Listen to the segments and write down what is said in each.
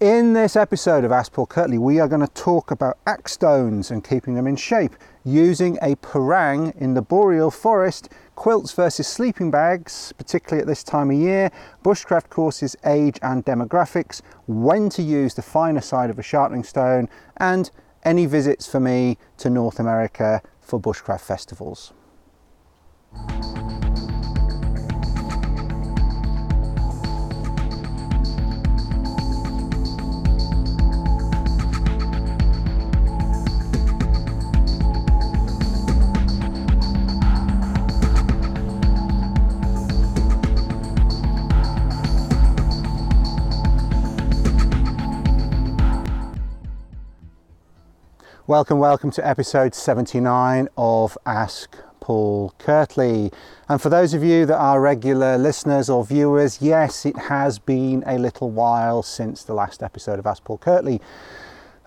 In this episode of Ask Paul Kirtley, we are going to talk about axe stones and keeping them in shape using a parang in the boreal forest, quilts versus sleeping bags, particularly at this time of year, bushcraft courses, age and demographics, when to use the finer side of a sharpening stone, and any visits for me to North America for bushcraft festivals. Welcome, welcome to episode 79 of Ask Paul Kirtley. And for those of you that are regular listeners or viewers, yes, it has been a little while since the last episode of Ask Paul Kirtley.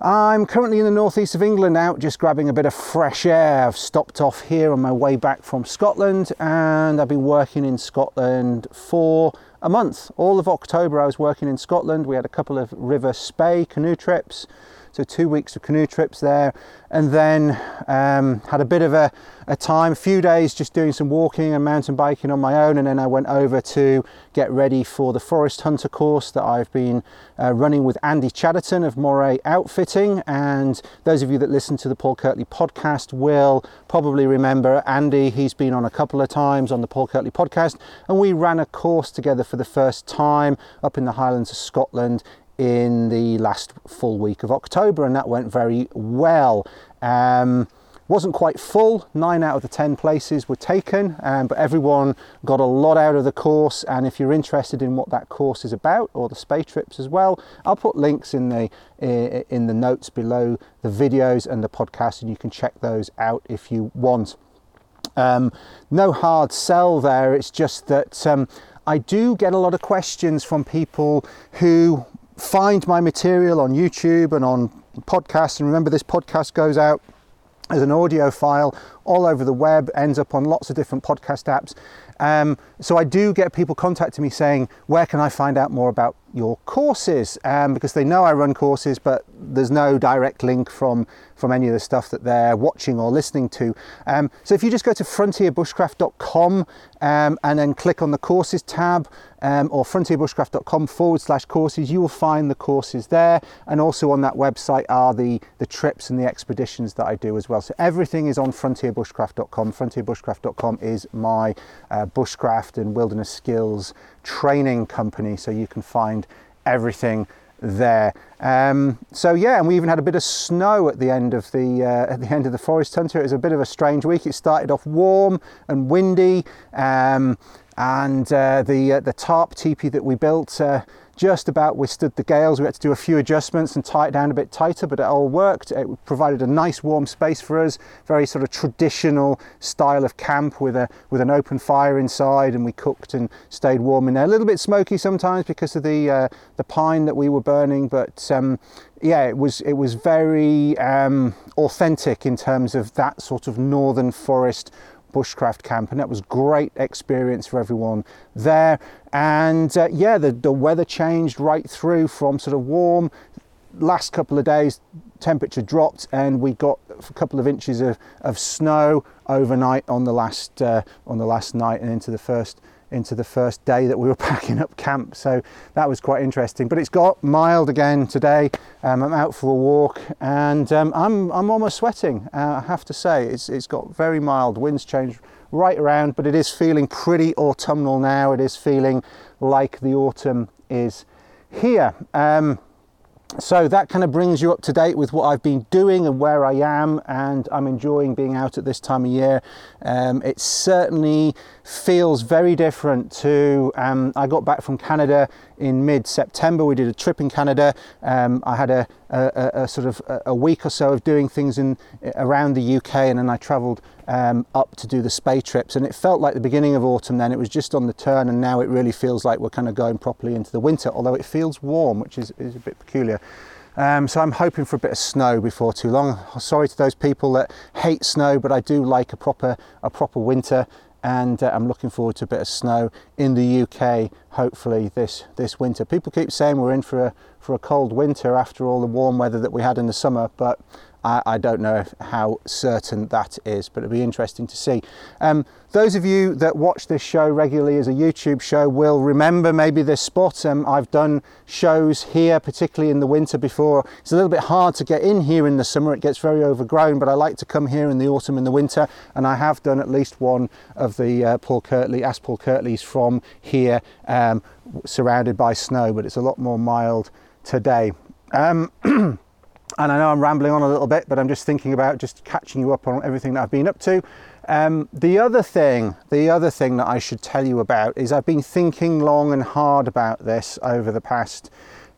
I'm currently in the northeast of England out just grabbing a bit of fresh air. I've stopped off here on my way back from Scotland and I've been working in Scotland for a month. All of October I was working in Scotland. We had a couple of River Spey canoe trips so two weeks of canoe trips there, and then um, had a bit of a, a, time, a few days just doing some walking and mountain biking on my own, and then I went over to get ready for the Forest Hunter course that I've been uh, running with Andy Chatterton of Moray Outfitting. And those of you that listen to the Paul Kirtley podcast will probably remember Andy. He's been on a couple of times on the Paul Kirtley podcast, and we ran a course together for the first time up in the Highlands of Scotland in the last full week of October, and that went very well. Um, wasn't quite full, nine out of the 10 places were taken, um, but everyone got a lot out of the course. And if you're interested in what that course is about or the Spey trips as well, I'll put links in the, in the notes below the videos and the podcast, and you can check those out if you want. Um, no hard sell there, it's just that um, I do get a lot of questions from people who find my material on YouTube and on podcasts. And remember, this podcast goes out as an audio file all over the web, ends up on lots of different podcast apps. Um, so I do get people contacting me saying, where can I find out more about your courses? Um, because they know I run courses, but there's no direct link from, from any of the stuff that they're watching or listening to. Um, so if you just go to frontierbushcraft.com um, and then click on the courses tab um, or frontierbushcraft.com forward slash courses, you will find the courses there. And also on that website are the, the trips and the expeditions that I do as well. So everything is on frontierbushcraft.com. Frontierbushcraft.com is my uh, bushcraft and wilderness skills training company, so you can find everything there. Um, so yeah, and we even had a bit of snow at the end of the uh, at the end of the forest hunter. It was a bit of a strange week. It started off warm and windy, um, and uh, the uh, the tarp teepee that we built uh, just about withstood the gales. We had to do a few adjustments and tie it down a bit tighter, but it all worked. It provided a nice warm space for us, very sort of traditional style of camp with a with an open fire inside, and we cooked and stayed warm in there. A little bit smoky sometimes because of the uh, the pine that we were burning, but um, yeah, it was it was very um, authentic in terms of that sort of northern forest bushcraft camp, and that was great experience for everyone there. And uh, yeah, the, the weather changed right through from sort of warm. Last couple of days, temperature dropped, and we got a couple of inches of, of snow overnight on the last uh, on the last night and into the first into the first day that we were packing up camp. So that was quite interesting. But it's got mild again today. Um, I'm out for a walk and um, I'm, I'm almost sweating, uh, I have to say. It's, it's got very mild, winds change right around, but it is feeling pretty autumnal now. It is feeling like the autumn is here. Um, so that kind of brings you up to date with what I've been doing and where I am, and I'm enjoying being out at this time of year. Um, it certainly feels very different to. Um, I got back from Canada in mid-September. We did a trip in Canada. Um, I had a, a, a, sort of a week or so of doing things in around the UK, and then I travelled um, up to do the Spey trips. And it felt like the beginning of autumn. Then it was just on the turn, and now it really feels like we're kind of going properly into the winter. Although it feels warm, which is, is a bit peculiar. Um, so I'm hoping for a bit of snow before too long. Sorry to those people that hate snow, but I do like a proper a proper winter. And uh, I'm looking forward to a bit of snow in the UK hopefully this this winter. People keep saying we're in for a for a cold winter after all the warm weather that we had in the summer, but I, I don't know how certain that is, but it'll be interesting to see. Um, those of you that watch this show regularly as a YouTube show will remember maybe this spot. Um, I've done shows here, particularly in the winter before. It's a little bit hard to get in here in the summer, it gets very overgrown, but I like to come here in the autumn and the winter, and I have done at least one of the uh, Paul Kirtley, Ask Paul Kirtleys from here, um, surrounded by snow, but it's a lot more mild today. Um, and I know I'm rambling on a little bit, but I'm just thinking about just catching you up on everything that I've been up to. Um, the other thing, the other thing that I should tell you about is I've been thinking long and hard about this over the past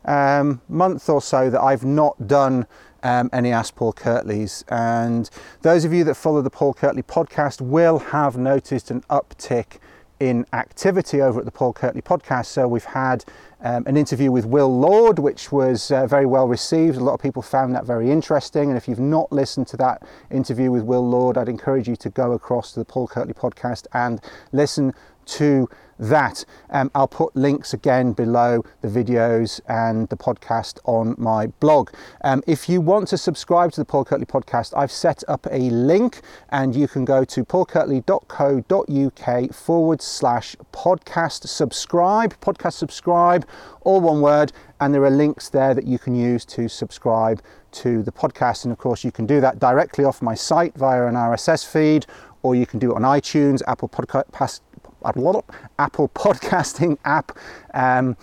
um, month or so that I've not done um, any Ask Paul Kirtleys. And those of you that follow the Paul Kirtley podcast will have noticed an uptick in activity over at the Paul Kirtley podcast. So we've had um, an interview with Will Lord, which was uh, very well received. A lot of people found that very interesting. And if you've not listened to that interview with Will Lord, I'd encourage you to go across to the Paul Kirtley podcast and listen to that. Um, I'll put links again below the videos and the podcast on my blog. Um, if you want to subscribe to the Paul Kirtley podcast, I've set up a link and you can go to paulkirtley.co.uk forward slash podcast subscribe, podcast subscribe, all one word, and there are links there that you can use to subscribe to the podcast. And of course, you can do that directly off my site via an RSS feed, or you can do it on iTunes, Apple Podcast Apple podcasting app, um,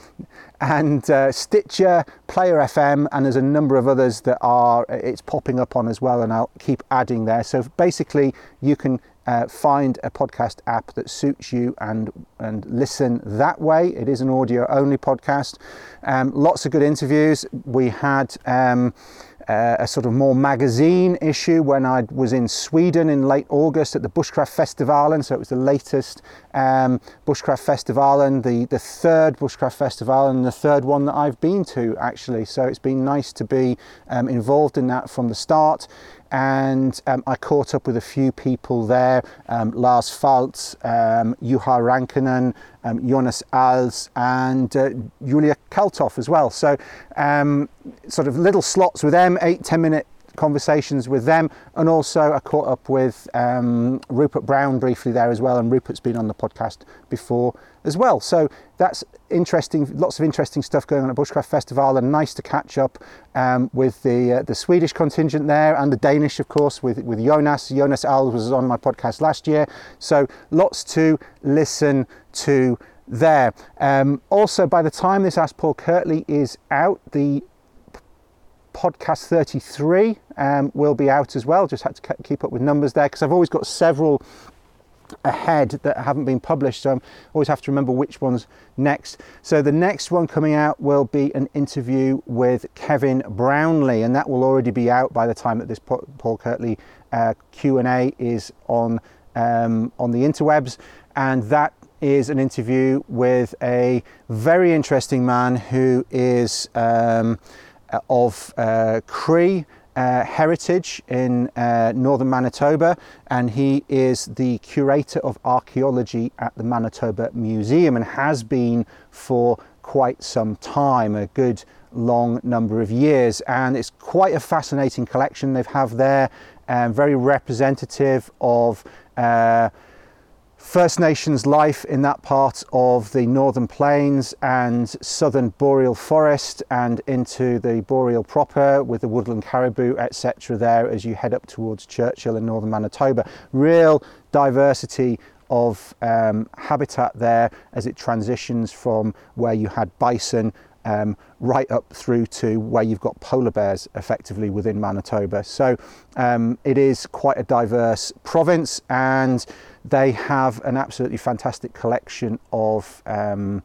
and uh, Stitcher, Player FM, and there's a number of others that are it's popping up on as well, and I'll keep adding there. So basically, you can uh, find a podcast app that suits you and and listen that way. It is an audio only podcast. Um, lots of good interviews. We had. Um, a sort of more magazine issue when I was in Sweden in late August at the Bushcraft Festival, and so it was the latest um, Bushcraft Festival and the, the third Bushcraft Festival and the third one that I've been to actually. So it's been nice to be um, involved in that from the start and um, I caught up with a few people there um, Lars Fält, um, Juha Rankkonen, um, Jonas Als, and uh, Julia Kaltoff as well. So, um, sort of little slots with them, eight, 10 minute conversations with them, and also I caught up with um, Rupert Brown briefly there as well, and Rupert's been on the podcast before as well. So that's interesting, lots of interesting stuff going on at Bushcraft Festival, and nice to catch up um, with the uh, the Swedish contingent there and the Danish, of course, with with Jonas. Jonas Als was on my podcast last year, so lots to listen to there. Um, also, by the time this Ask Paul Kirtley is out, the podcast 33 um, will be out as well. Just had to keep up with numbers there because I've always got several ahead that haven't been published so I always have to remember which one's next so the next one coming out will be an interview with Kevin Brownlee and that will already be out by the time that this Paul Kirtley uh, Q&A is on um, on the interwebs and that is an interview with a very interesting man who is um, of uh, Cree uh, heritage in uh, northern Manitoba, and he is the curator of archaeology at the Manitoba Museum and has been for quite some time, a good long number of years. And it's quite a fascinating collection they have there, um, very representative of. Uh, First Nations life in that part of the Northern Plains and southern boreal forest and into the boreal proper with the woodland caribou, etc., there as you head up towards Churchill in northern Manitoba. Real diversity of um, habitat there as it transitions from where you had bison um, right up through to where you've got polar bears effectively within Manitoba. So um, it is quite a diverse province and they have an absolutely fantastic collection of um,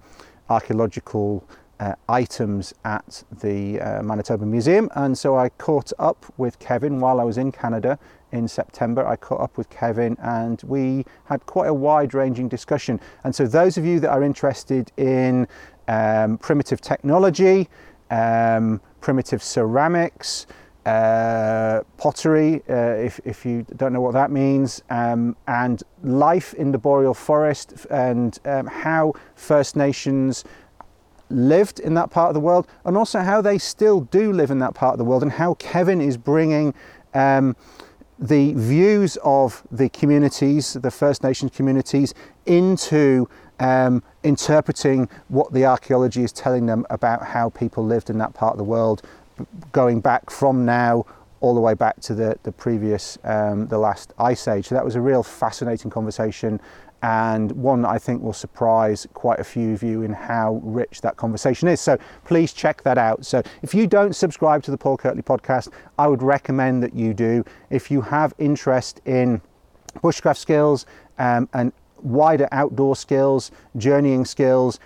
archaeological uh, items at the uh, Manitoba Museum. And so I caught up with Kevin while I was in Canada in September. I caught up with Kevin and we had quite a wide ranging discussion. And so, those of you that are interested in um, primitive technology, um, primitive ceramics, uh, pottery, uh, if, if you don't know what that means, um, and life in the boreal forest and um, how First Nations lived in that part of the world, and also how they still do live in that part of the world, and how Kevin is bringing um, the views of the communities, the First Nations communities, into um, interpreting what the archaeology is telling them about how people lived in that part of the world going back from now all the way back to the, the previous, um, the last ice age. So that was a real fascinating conversation and one I think will surprise quite a few of you in how rich that conversation is. So please check that out. So if you don't subscribe to the Paul Kirtley podcast, I would recommend that you do. If you have interest in bushcraft skills um, and wider outdoor skills, journeying skills,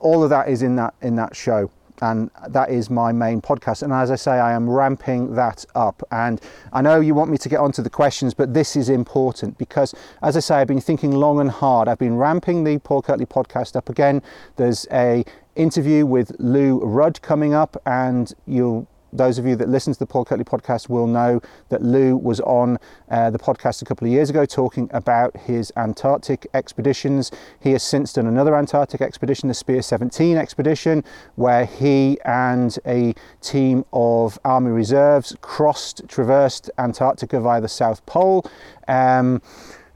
all of that is in that in that show and that is my main podcast. And as I say, I am ramping that up. And I know you want me to get onto the questions, but this is important because, as I say, I've been thinking long and hard. I've been ramping the Paul Kirtley podcast up again. There's a interview with Lou Rudd coming up, and you'll those of you that listen to the Paul Kirtley podcast will know that Lou was on uh, the podcast a couple of years ago talking about his Antarctic expeditions. He has since done another Antarctic expedition, the Spear 17 expedition, where he and a team of Army reserves crossed, traversed Antarctica via the South Pole. Um,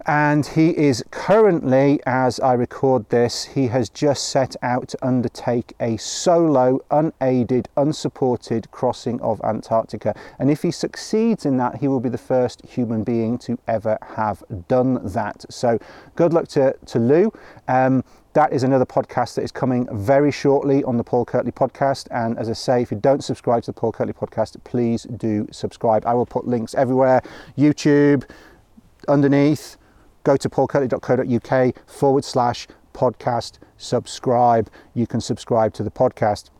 and he is currently, as I record this, he has just set out to undertake a solo, unaided, unsupported crossing of Antarctica. And if he succeeds in that, he will be the first human being to ever have done that. So, good luck to, to Lou. Um, that is another podcast that is coming very shortly on the Paul Kirtley podcast. And as I say, if you don't subscribe to the Paul Kirtley podcast, please do subscribe. I will put links everywhere YouTube, underneath go to paulkirtley.co.uk forward slash podcast subscribe. You can subscribe to the podcast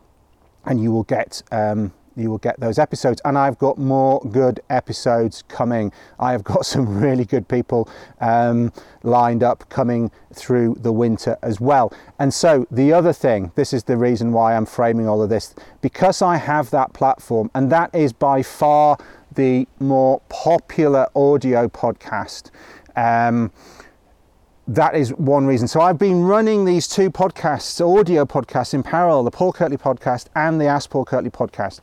and you will get um, you will get those episodes. And I've got more good episodes coming. I have got some really good people um, lined up coming through the winter as well. And so, the other thing, this is the reason why I'm framing all of this, because I have that platform, and that is by far the more popular audio podcast. Um, that is one reason. So I've been running these two podcasts, audio podcasts in parallel, the Paul Kirtley podcast and the Ask Paul Kirtley podcast.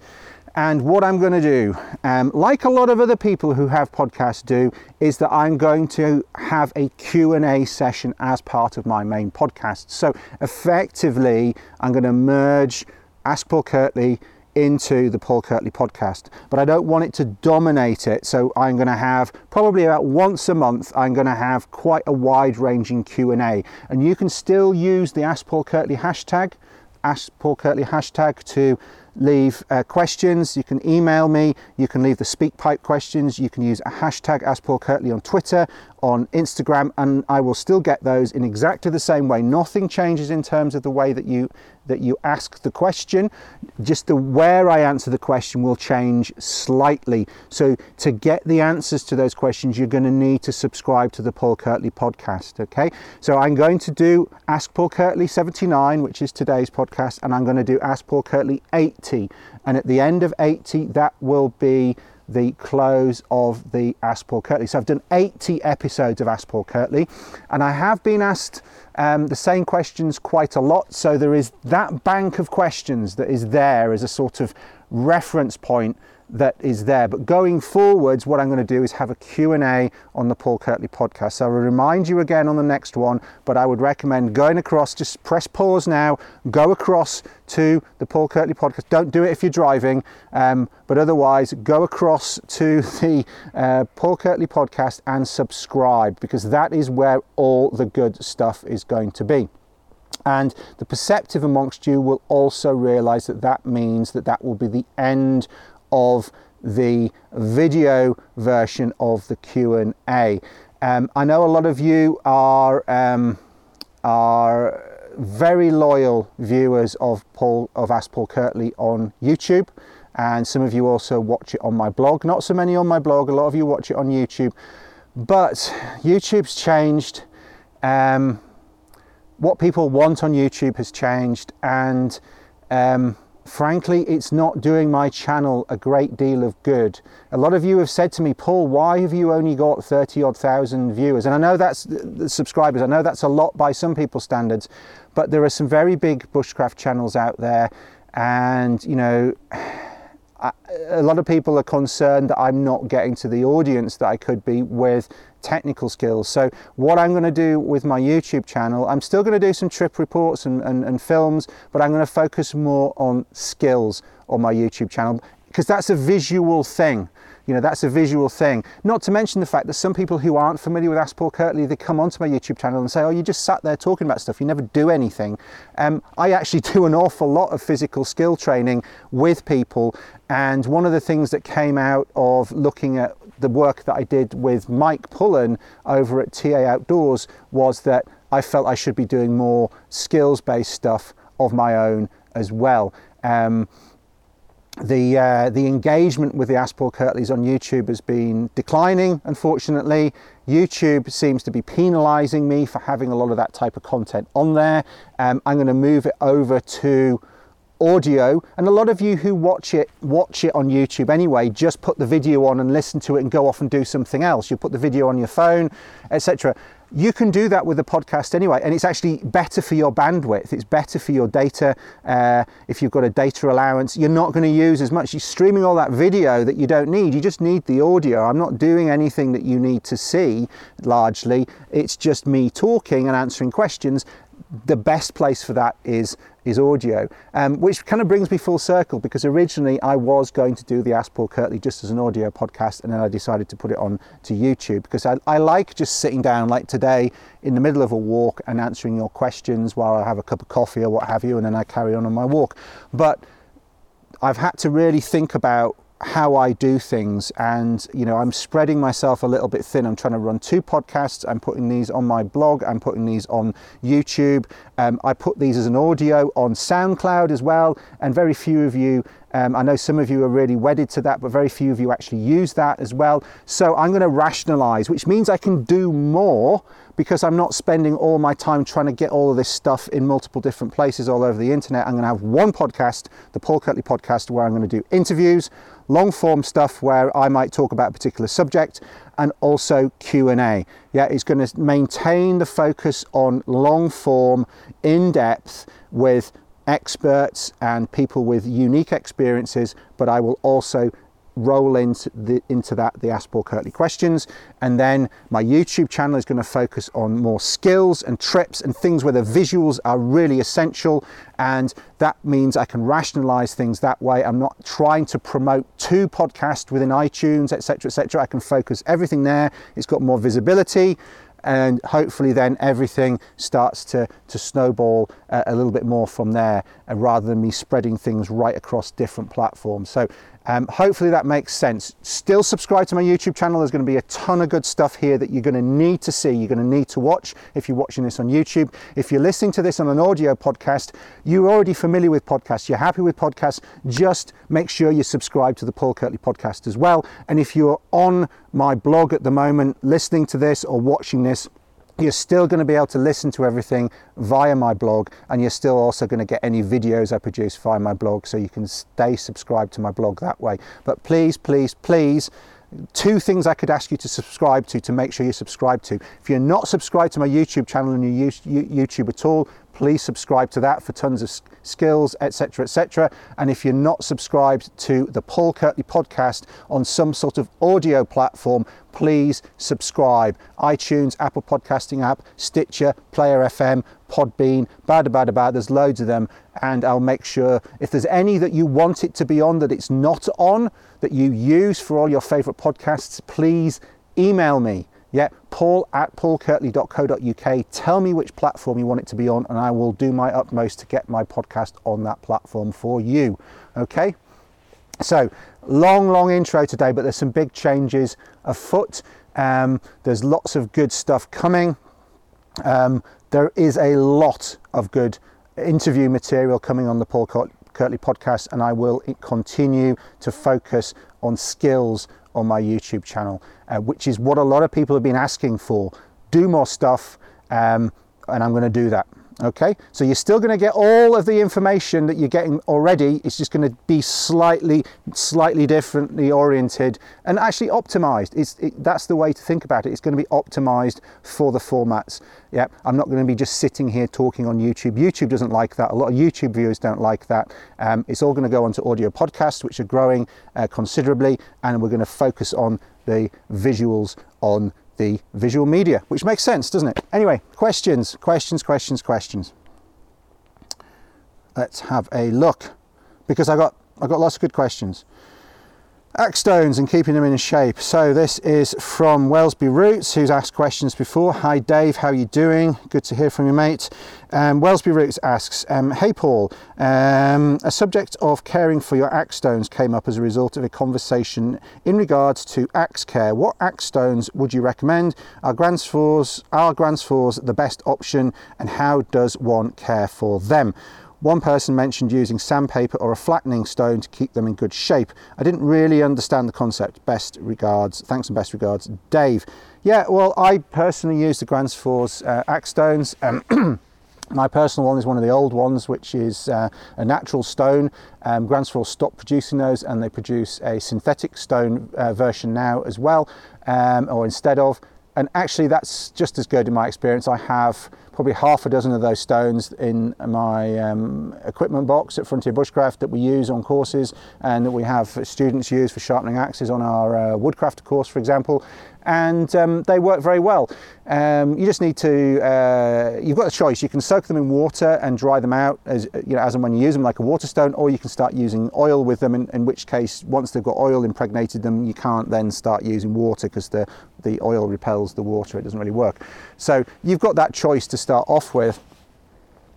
And what I'm going to do, um, like a lot of other people who have podcasts do, is that I'm going to have a Q&A session as part of my main podcast. So effectively, I'm going to merge Ask Paul Kirtley into the Paul Kirtley podcast, but I don't want it to dominate it. So I'm going to have probably about once a month. I'm going to have quite a wide-ranging Q and A, and you can still use the Ask Paul Kirtley hashtag, Ask Paul Kirtley hashtag to leave uh, questions. You can email me. You can leave the SpeakPipe questions. You can use a hashtag Ask Paul Kirtley on Twitter, on Instagram, and I will still get those in exactly the same way. Nothing changes in terms of the way that you that you ask the question. Just the where I answer the question will change slightly. So to get the answers to those questions, you're going to need to subscribe to the Paul Kirtley podcast. Okay. So I'm going to do Ask Paul Kirtley 79, which is today's podcast, and I'm going to do Ask Paul Kirtley 80. And at the end of 80, that will be the close of the Paul Kirtley. So I've done 80 episodes of Paul Kirtley, and I have been asked um, the same questions quite a lot. So there is that bank of questions that is there as a sort of reference point that is there. But going forwards, what I'm going to do is have a Q&A on the Paul Kirtley podcast. So I'll remind you again on the next one, but I would recommend going across, just press pause now, go across to the Paul Kirtley podcast. Don't do it if you're driving, um, but otherwise go across to the uh, Paul Kirtley podcast and subscribe because that is where all the good stuff is going to be. And the perceptive amongst you will also realize that that means that that will be the end of the video version of the Q&A. Um, I know a lot of you are, um, are very loyal viewers of Paul of Ask Paul Kirtley on YouTube, and some of you also watch it on my blog. Not so many on my blog. A lot of you watch it on YouTube, but YouTube's changed. Um, what people want on YouTube has changed, and um, frankly, it's not doing my channel a great deal of good. A lot of you have said to me, Paul, why have you only got 30 odd thousand viewers? And I know that's subscribers, I know that's a lot by some people's standards, but there are some very big bushcraft channels out there, and you know, a lot of people are concerned that I'm not getting to the audience that I could be with technical skills. So what I'm going to do with my YouTube channel, I'm still going to do some trip reports and, and, and films, but I'm going to focus more on skills on my YouTube channel because that's a visual thing. You know, that's a visual thing. Not to mention the fact that some people who aren't familiar with Paul Kirtley, they come onto my YouTube channel and say, oh, you just sat there talking about stuff, you never do anything. Um, I actually do an awful lot of physical skill training with people. And one of the things that came out of looking at the work that I did with Mike Pullen over at TA Outdoors was that I felt I should be doing more skills based stuff of my own as well. Um, the uh, the engagement with the Ask Paul Kirtleys on YouTube has been declining. Unfortunately, YouTube seems to be penalising me for having a lot of that type of content on there. Um, I'm going to move it over to audio and a lot of you who watch it watch it on YouTube anyway just put the video on and listen to it and go off and do something else. You put the video on your phone etc you can do that with a podcast anyway and it's actually better for your bandwidth. It's better for your data uh, if you've got a data allowance. You're not going to use as much. You're streaming all that video that you don't need. You just need the audio. I'm not doing anything that you need to see largely. It's just me talking and answering questions. The best place for that is is audio, um, which kind of brings me full circle because originally I was going to do the Ask Paul Kirtley just as an audio podcast, and then I decided to put it on to YouTube because I, I like just sitting down like today in the middle of a walk and answering your questions while I have a cup of coffee or what have you, and then I carry on on my walk. But I've had to really think about how I do things. And, you know, I'm spreading myself a little bit thin. I'm trying to run two podcasts. I'm putting these on my blog. I'm putting these on YouTube. Um, I put these as an audio on SoundCloud as well. And very few of you um, I know some of you are really wedded to that, but very few of you actually use that as well. So I'm going to rationalize, which means I can do more because I'm not spending all my time trying to get all of this stuff in multiple different places all over the internet. I'm going to have one podcast, the Paul Kirtley podcast, where I'm going to do interviews, long form stuff where I might talk about a particular subject, and also Q&A. Yeah, it's going to maintain the focus on long form, in depth with experts and people with unique experiences, but I will also roll into, the, into that the Paul Kirtley questions. And then my YouTube channel is going to focus on more skills and trips and things where the visuals are really essential. And that means I can rationalize things that way. I'm not trying to promote two podcasts within iTunes, etc., etc. I can focus everything there. It's got more visibility and hopefully then everything starts to, to snowball a, uh, a little bit more from there uh, rather than me spreading things right across different platforms. So um, hopefully that makes sense. Still subscribe to my YouTube channel. There's going to be a ton of good stuff here that you're going to need to see. You're going to need to watch if you're watching this on YouTube. If you're listening to this on an audio podcast, you're already familiar with podcasts. You're happy with podcasts. Just make sure you subscribe to the Paul Kirtley podcast as well. And if you're on my blog at the moment, listening to this or watching this, you're still going to be able to listen to everything via my blog and you're still also going to get any videos I produce via my blog so you can stay subscribed to my blog that way. But please, please, please, two things I could ask you to subscribe to to make sure you're subscribed to. If you're not subscribed to my YouTube channel and you use YouTube at all, please subscribe to that for tons of skills, etc., etc. And if you're not subscribed to the Paul Kirtley podcast on some sort of audio platform, please subscribe. iTunes, Apple Podcasting app, Stitcher, Player FM, Podbean, bada bada bada. There's loads of them, and I'll make sure if there's any that you want it to be on that it's not on that you use for all your favourite podcasts, please email me yeah, paul at paulkirtley.co.uk. Tell me which platform you want it to be on, and I will do my utmost to get my podcast on that platform for you. Okay? So, long, long intro today, but there's some big changes afoot. Um, there's lots of good stuff coming. Um, there is a lot of good interview material coming on the Paul Kirtley podcast, and I will continue to focus on skills on my YouTube channel, uh, which is what a lot of people have been asking for. Do more stuff, um, and I'm going to do that. Okay, so you're still going to get all of the information that you're getting already. It's just going to be slightly, slightly differently oriented and actually optimized. It's, it, that's the way to think about it. It's going to be optimized for the formats. Yeah, I'm not going to be just sitting here talking on YouTube. YouTube doesn't like that. A lot of YouTube viewers don't like that. Um, it's all going to go onto audio podcasts, which are growing uh, considerably, and we're going to focus on the visuals on the visual media, which makes sense, doesn't it? Anyway, questions, questions, questions, questions. Let's have a look because I got I got lots of good questions. Axe stones and keeping them in shape. So this is from Wellesby Roots, who's asked questions before. Hi Dave, how are you doing? Good to hear from you, mate. Um, Wellesby Roots asks, um, Hey Paul, um, a subject of caring for your axe stones came up as a result of a conversation in regards to axe care. What axe stones would you recommend? Are Gransfors, are Gransfors the best option, and how does one care for them? One person mentioned using sandpaper or a flattening stone to keep them in good shape. I didn't really understand the concept. Best regards. Thanks and best regards, Dave. Yeah, well, I personally use the Gransfors uh, axe stones. Um, My personal one is one of the old ones, which is uh, a natural stone. Um, Gransfors stopped producing those and they produce a synthetic stone uh, version now as well, um, or instead of. And actually, that's just as good in my experience. I have probably half a dozen of those stones in my um, equipment box at Frontier Bushcraft that we use on courses and that we have students use for sharpening axes on our uh, Woodcraft course, for example and um, they work very well. Um, you just need to, uh, you've got a choice. You can soak them in water and dry them out as, you know, as and when you use them, like a water stone, or you can start using oil with them, in, in which case, once they've got oil impregnated them, you can't then start using water because the, the oil repels the water. It doesn't really work. So you've got that choice to start off with.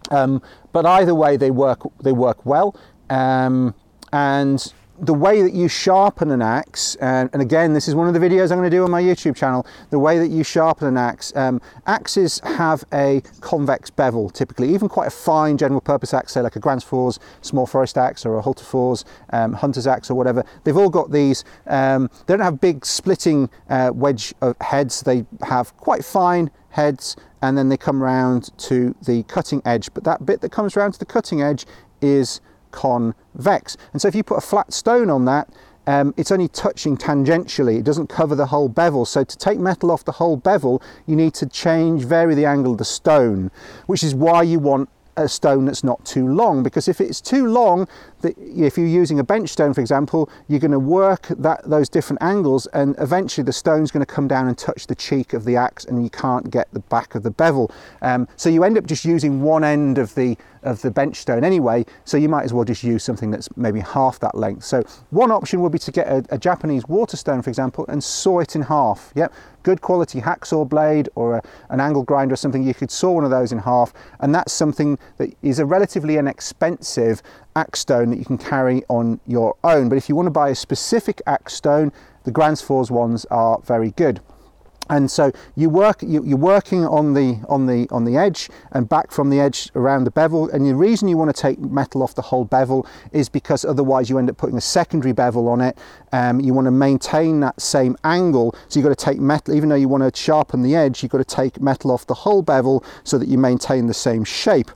Um, but either way, they work, they work well. Um, and the way that you sharpen an axe, and, and, again, this is one of the videos I'm going to do on my YouTube channel, the way that you sharpen an axe, um, axes have a convex bevel typically, even quite a fine general purpose axe, say like a Gransfors small forest axe or a Hultafors um, hunter's axe or whatever, they've all got these, um, they don't have big splitting uh, wedge heads, they have quite fine heads and then they come round to the cutting edge, but that bit that comes round to the cutting edge is convex. And so if you put a flat stone on that, um, it's only touching tangentially, it doesn't cover the whole bevel. So to take metal off the whole bevel, you need to change, vary the angle of the stone, which is why you want a stone that's not too long because if it's too long if you're using a bench stone for example you're going to work that those different angles and eventually the stone's going to come down and touch the cheek of the axe and you can't get the back of the bevel um, so you end up just using one end of the of the bench stone anyway, so you might as well just use something that's maybe half that length. So one option would be to get a, a Japanese water stone, for example, and saw it in half. Yep, good quality hacksaw blade or a, an angle grinder or something, you could saw one of those in half, and that's something that is a relatively inexpensive axe stone that you can carry on your own. But if you want to buy a specific axe stone, the Gransfors ones are very good and so you work you, are working on the on the on the edge and back from the edge around the bevel. And the reason you want to take metal off the whole bevel is because otherwise you end up putting a secondary bevel on it. Um, you want to maintain that same angle. So you've got to take metal even though you want to sharpen the edge you've got to take metal off the whole bevel so that you maintain the same shape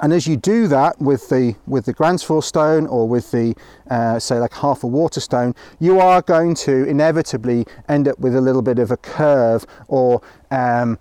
and as you do that with the with the Gransfors stone or with the uh, say like half a water stone, you are going to inevitably end up with a little bit of a curve or um,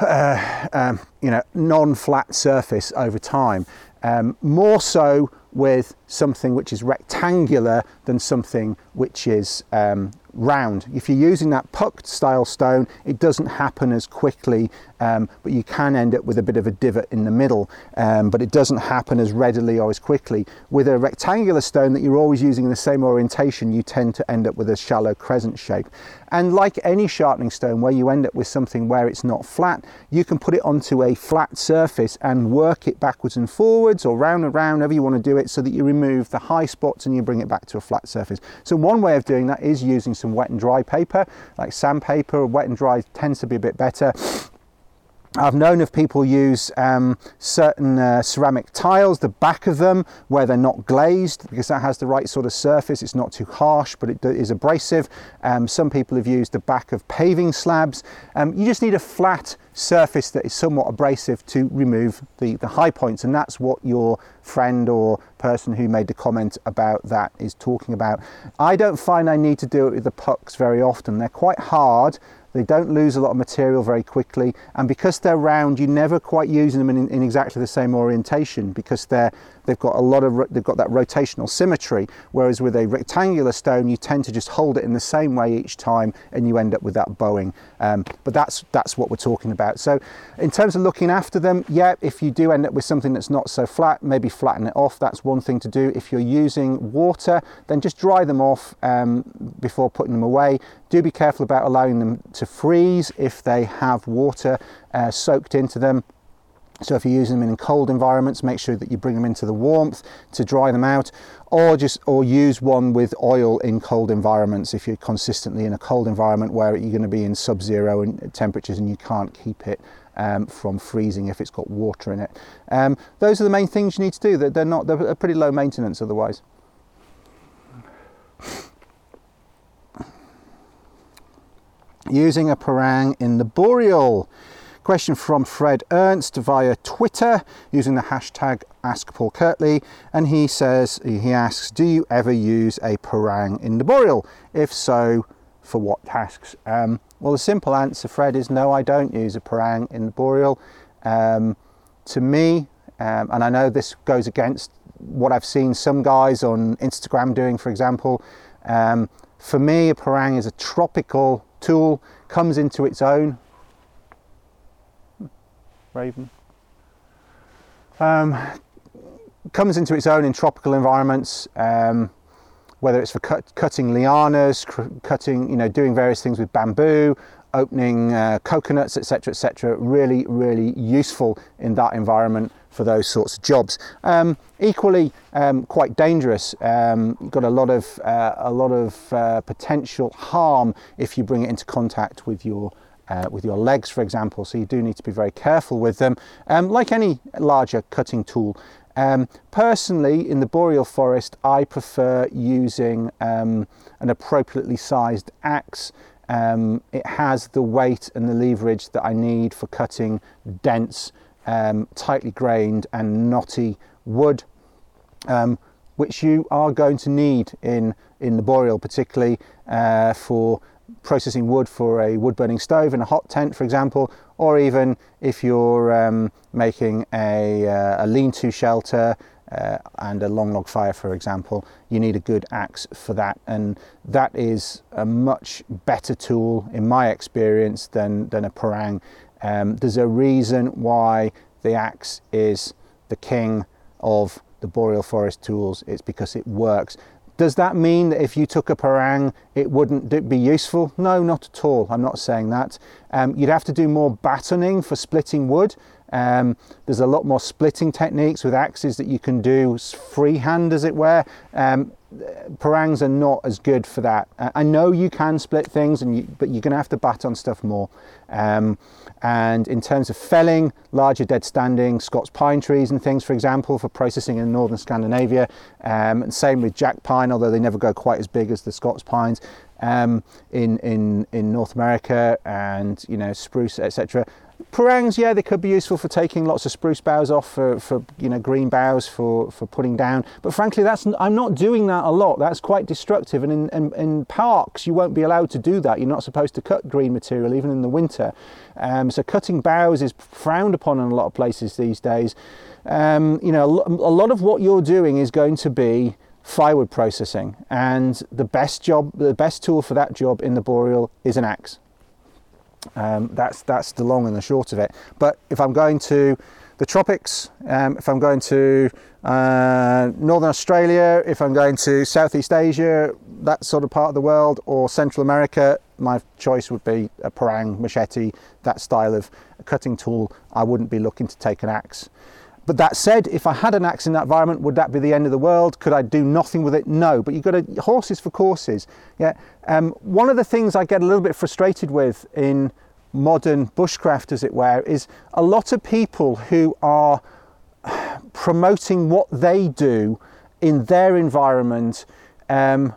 uh, um, you know non-flat surface over time. Um, more so with something which is rectangular than something which is um, round. If you're using that puck style stone, it doesn't happen as quickly, um, but you can end up with a bit of a divot in the middle, um, but it doesn't happen as readily or as quickly. With a rectangular stone that you're always using in the same orientation, you tend to end up with a shallow crescent shape. And like any sharpening stone where you end up with something where it's not flat, you can put it onto a flat surface and work it backwards and forwards or round and round, however you want to do it, so that you remove the high spots and you bring it back to a flat surface. So one way of doing that is using some wet and dry paper, like sandpaper. Wet and dry tends to be a bit better. I've known of people use um, certain uh, ceramic tiles, the back of them, where they're not glazed because that has the right sort of surface. It's not too harsh, but it is abrasive. Um, some people have used the back of paving slabs. Um, you just need a flat surface that is somewhat abrasive to remove the, the high points, and that's what your friend or person who made the comment about that is talking about. I don't find I need to do it with the pucks very often. They're quite hard they don't lose a lot of material very quickly, and because they're round, you never quite using them in, in exactly the same orientation because they're they've got a lot of they've got that rotational symmetry. Whereas with a rectangular stone, you tend to just hold it in the same way each time, and you end up with that bowing. Um, but that's that's what we're talking about. So, in terms of looking after them, yeah, if you do end up with something that's not so flat, maybe flatten it off. That's one thing to do. If you're using water, then just dry them off um, before putting them away. Do be careful about allowing them to freeze if they have water uh, soaked into them. So if you're using them in cold environments, make sure that you bring them into the warmth to dry them out, or just or use one with oil in cold environments if you're consistently in a cold environment where you're going to be in sub-zero temperatures and you can't keep it um, from freezing if it's got water in it. Um, those are the main things you need to do. They're, they're not they're pretty low maintenance otherwise. using a parang in the boreal. Question from Fred Ernst via Twitter using the hashtag Ask Paul Kirtley, and he says he asks, "Do you ever use a parang in the boreal? If so, for what tasks?" Um, well, the simple answer, Fred, is no. I don't use a parang in the boreal. Um, to me, um, and I know this goes against what I've seen some guys on Instagram doing, for example. Um, for me, a parang is a tropical tool comes into its own. Raven. Um, comes into its own in tropical environments, um, whether it's for cut, cutting lianas, cutting, you know, doing various things with bamboo, opening uh, coconuts, etc., etc. Really, really useful in that environment for those sorts of jobs. Um, equally, um, quite dangerous. Um, got a lot of uh, a lot of uh, potential harm if you bring it into contact with your uh, with your legs, for example. So you do need to be very careful with them. Um, like any larger cutting tool. Um, personally, in the boreal forest, I prefer using um, an appropriately sized axe. Um, it has the weight and the leverage that I need for cutting dense, um, tightly grained, and knotty wood, um, which you are going to need in, in the boreal, particularly uh, for processing wood for a wood burning stove in a hot tent, for example, or even if you're um, making a, uh, a lean to shelter uh, and a long log fire, for example, you need a good axe for that. And that is a much better tool, in my experience, than, than a parang. Um, there's a reason why the axe is the king of the boreal forest tools. It's because it works. Does that mean that if you took a parang, it wouldn't be useful? No, not at all. I'm not saying that. Um, you'd have to do more batoning for splitting wood. Um, there's a lot more splitting techniques with axes that you can do freehand, as it were. Um, parangs are not as good for that. I know you can split things, and you, but you're going to have to baton stuff more. Um, and in terms of felling, larger dead standing Scots pine trees and things, for example, for processing in northern Scandinavia. Um, and same with jack pine, although they never go quite as big as the Scots pines. Um, in, in, in North America and you know spruce etc Parangs, yeah, they could be useful for taking lots of spruce boughs off for, for you know green boughs for, for putting down. But frankly, that's I'm not doing that a lot. That's quite destructive. And in, in, in parks, you won't be allowed to do that. You're not supposed to cut green material even in the winter. Um, so cutting boughs is frowned upon in a lot of places these days. Um, you know, a lot of what you're doing is going to be firewood processing, and the best job, the best tool for that job in the boreal is an axe. Um, that's that's the long and the short of it. But if I'm going to the tropics, um, if I'm going to uh, northern Australia, if I'm going to Southeast Asia, that sort of part of the world, or Central America, my choice would be a parang, machete, that style of cutting tool. I wouldn't be looking to take an axe. But that said, if I had an axe in that environment, would that be the end of the world? Could I do nothing with it? No. But you've got to, horses for courses. Yeah. Um, one of the things I get a little bit frustrated with in modern bushcraft, as it were, is a lot of people who are promoting what they do in their environment um,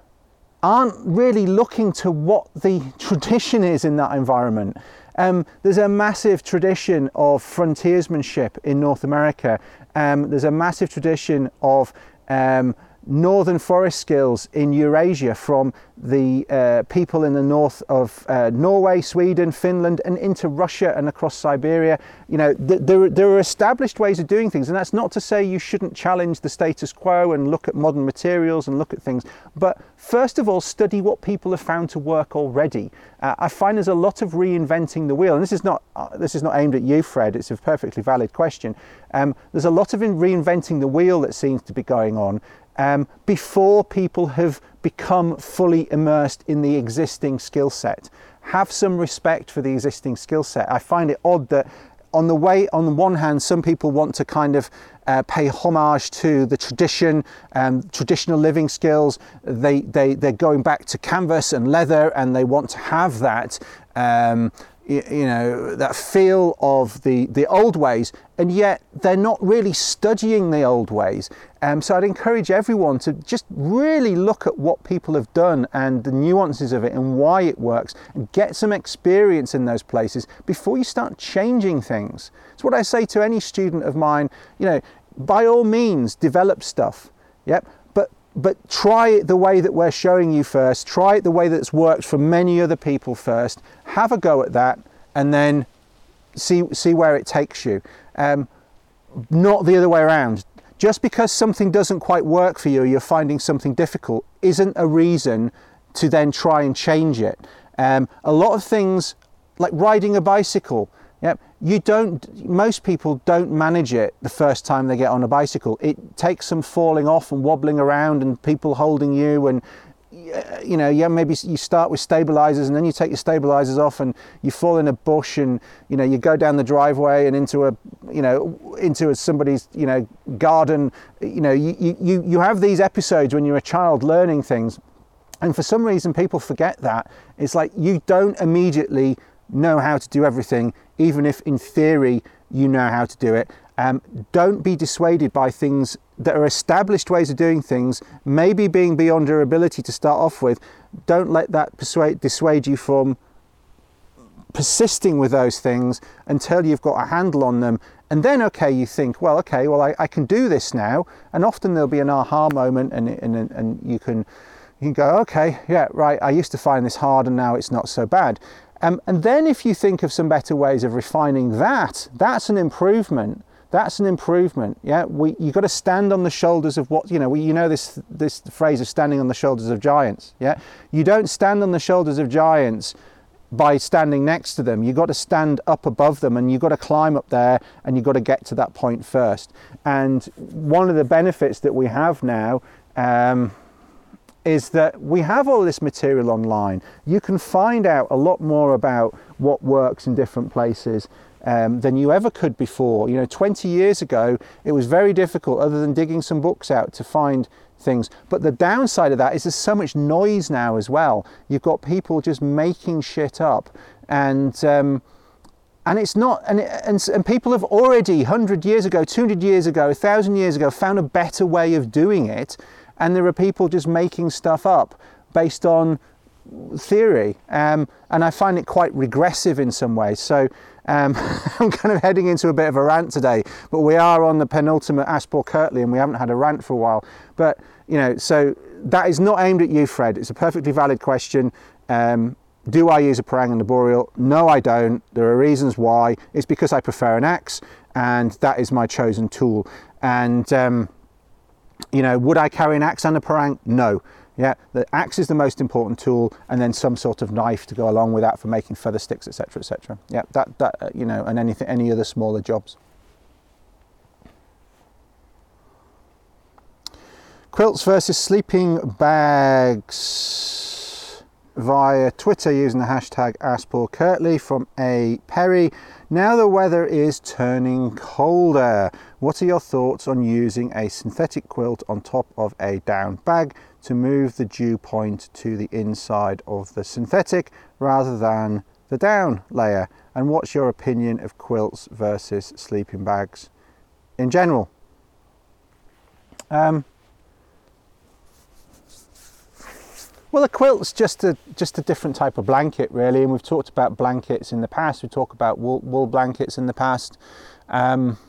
aren't really looking to what the tradition is in that environment. Um, there's a massive tradition of frontiersmanship in North America. Um, there's a massive tradition of um, northern forest skills in Eurasia from the uh, people in the north of uh, Norway, Sweden, Finland, and into Russia and across Siberia. You know, th- there, there are established ways of doing things, and that's not to say you shouldn't challenge the status quo and look at modern materials and look at things. But first of all, study what people have found to work already. Uh, I find there's a lot of reinventing the wheel, and this is not uh, this is not aimed at you, Fred. It's a perfectly valid question. Um, there's a lot of reinventing the wheel that seems to be going on um, before people have become fully immersed in the existing skill set. Have some respect for the existing skill set. I find it odd that on the way, on the one hand, some people want to kind of uh, pay homage to the tradition, um, traditional living skills. They, they, they're going back to canvas and leather and they want to have that. Um, you, know that feel of the the old ways and yet they're not really studying the old ways um, so i'd encourage everyone to just really look at what people have done and the nuances of it and why it works and get some experience in those places before you start changing things it's what i say to any student of mine you know by all means develop stuff yep but but try it the way that we're showing you first. Try it the way that's worked for many other people first. Have a go at that, and then see see where it takes you. Um, not the other way around. Just because something doesn't quite work for you, you're finding something difficult, isn't a reason to then try and change it. Um, a lot of things, like riding a bicycle, Yep. You don't, most people don't manage it the first time they get on a bicycle. It takes some falling off and wobbling around and people holding you and you know, yeah, maybe you start with stabilizers and then you take your stabilizers off and you fall in a bush and, you know, you go down the driveway and into a, you know, into a, somebody's, you know, garden. You know, you, you, you have these episodes when you're a child learning things. And for some reason, people forget that. It's like you don't immediately know how to do everything, even if in theory you know how to do it. Um, don't be dissuaded by things that are established ways of doing things, maybe being beyond your ability to start off with. Don't let that persuade, dissuade you from persisting with those things until you've got a handle on them. And then, okay, you think, well, okay, well, I, I can do this now. And often there'll be an aha moment, and, and, and you can you can go, okay, yeah, right, I used to find this hard and now it's not so bad. Um, and then if you think of some better ways of refining that, that's an improvement. That's an improvement. Yeah, we you've got to stand on the shoulders of what you know. We, you know this this phrase of standing on the shoulders of giants. Yeah, you don't stand on the shoulders of giants by standing next to them. You've got to stand up above them and you've got to climb up there and you've got to get to that point first. And one of the benefits that we have now. Um, is that we have all this material online. You can find out a lot more about what works in different places um, than you ever could before. You know, 20 years ago, it was very difficult, other than digging some books out, to find things. But the downside of that is there's so much noise now as well. You've got people just making shit up, and um, and it's not. And, and and people have already 100 years ago, 200 years ago, 1,000 years ago found a better way of doing it, and there are people just making stuff up based on theory, um, and I find it quite regressive in some ways. So um, I'm kind of heading into a bit of a rant today, but we are on the penultimate Paul Kirtley, and we haven't had a rant for a while. But you know, so that is not aimed at you, Fred. It's a perfectly valid question. Um, do I use a parang and a boreal? No, I don't. There are reasons why. It's because I prefer an axe, and that is my chosen tool. And um, you know, would I carry an axe and a parang? No. Yeah, the axe is the most important tool, and then some sort of knife to go along with that for making feather sticks, etc., etc. Yeah, that that uh, you know, and anything, any other smaller jobs. Quilts versus sleeping bags via Twitter using the hashtag AskPaulKirtley from A Perry. Now the weather is turning colder. What are your thoughts on using a synthetic quilt on top of a down bag to move the dew point to the inside of the synthetic rather than the down layer? And what's your opinion of quilts versus sleeping bags in general? Um, well, a quilt's just a just a different type of blanket, really. And we've talked about blankets in the past. We talked about wool, wool blankets in the past. Um,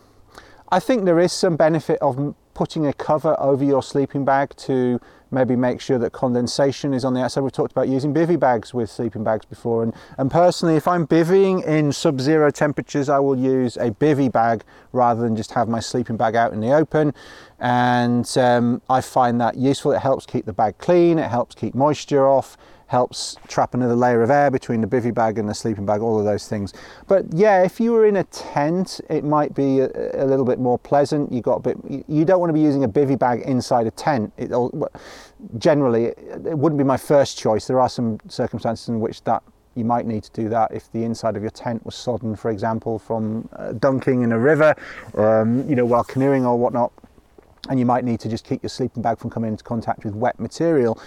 I think there is some benefit of putting a cover over your sleeping bag to maybe make sure that condensation is on the outside. We've talked about using bivy bags with sleeping bags before, and, and personally, if I'm bivvying in sub zero temperatures, I will use a bivy bag rather than just have my sleeping bag out in the open. And um, I find that useful. It helps keep the bag clean, it helps keep moisture off helps trap another layer of air between the bivy bag and the sleeping bag, all of those things. But yeah, if you were in a tent, it might be a, a little bit more pleasant. You got a bit. You don't want to be using a bivy bag inside a tent. It, generally, it wouldn't be my first choice. There are some circumstances in which that you might need to do that if the inside of your tent was sodden, for example, from uh, dunking in a river, um, you know, while canoeing or whatnot. And you might need to just keep your sleeping bag from coming into contact with wet material.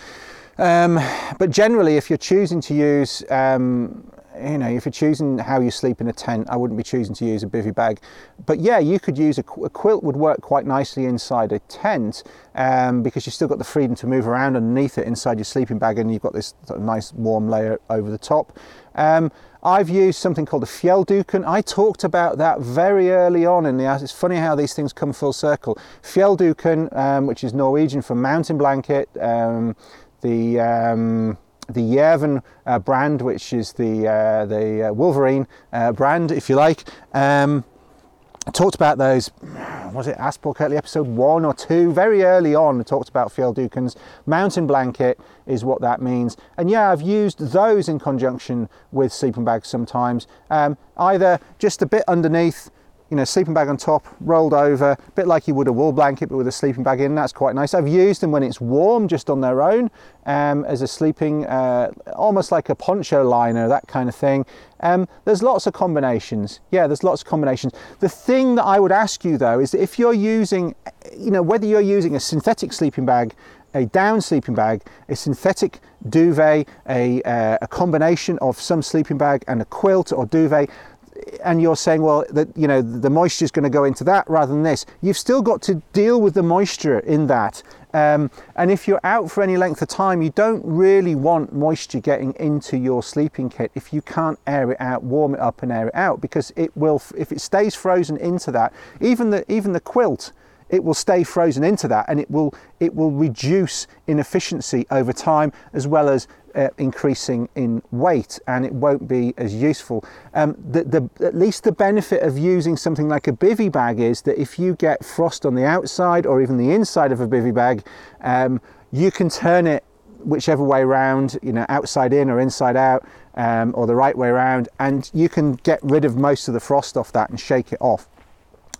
Um, but generally, if you're choosing to use, um, you know, if you're choosing how you sleep in a tent, I wouldn't be choosing to use a bivy bag. But yeah, you could use a, a quilt would work quite nicely inside a tent um, because you've still got the freedom to move around underneath it inside your sleeping bag, and you've got this sort of nice warm layer over the top. Um, I've used something called a fjellduken. I talked about that very early on in the. It's funny how these things come full circle. Fjellduken, um, which is Norwegian for mountain blanket. Um, the um, the Jerven uh, brand, which is the uh, the uh, Wolverine uh, brand, if you like. Um, talked about those. Was it Ask Paul Kirtley episode one or two? Very early on, talked about Fjelldukens. Mountain blanket is what that means. And yeah, I've used those in conjunction with sleeping bags sometimes. Um, either just a bit underneath you know, sleeping bag on top, rolled over, a bit like you would a wool blanket, but with a sleeping bag in. That's quite nice. I've used them when it's warm, just on their own, um, as a sleeping, uh, almost like a poncho liner, that kind of thing. Um, there's lots of combinations. Yeah, there's lots of combinations. The thing that I would ask you though is that if you're using, you know, whether you're using a synthetic sleeping bag a down sleeping bag, a synthetic duvet, a, uh, a combination of some sleeping bag and a quilt or duvet, and you're saying, well, that you know the moisture is going to go into that rather than this. You've still got to deal with the moisture in that. Um, and if you're out for any length of time, you don't really want moisture getting into your sleeping kit if you can't air it out, warm it up, and air it out because it will. If it stays frozen into that, even the even the quilt it will stay frozen into that and it will it will reduce in efficiency over time as well as uh, increasing in weight and it won't be as useful. Um, the, the, at least the benefit of using something like a bivy bag is that if you get frost on the outside or even the inside of a bivy bag, um, you can turn it whichever way around, you know, outside in or inside out, um, or the right way around, and you can get rid of most of the frost off that and shake it off.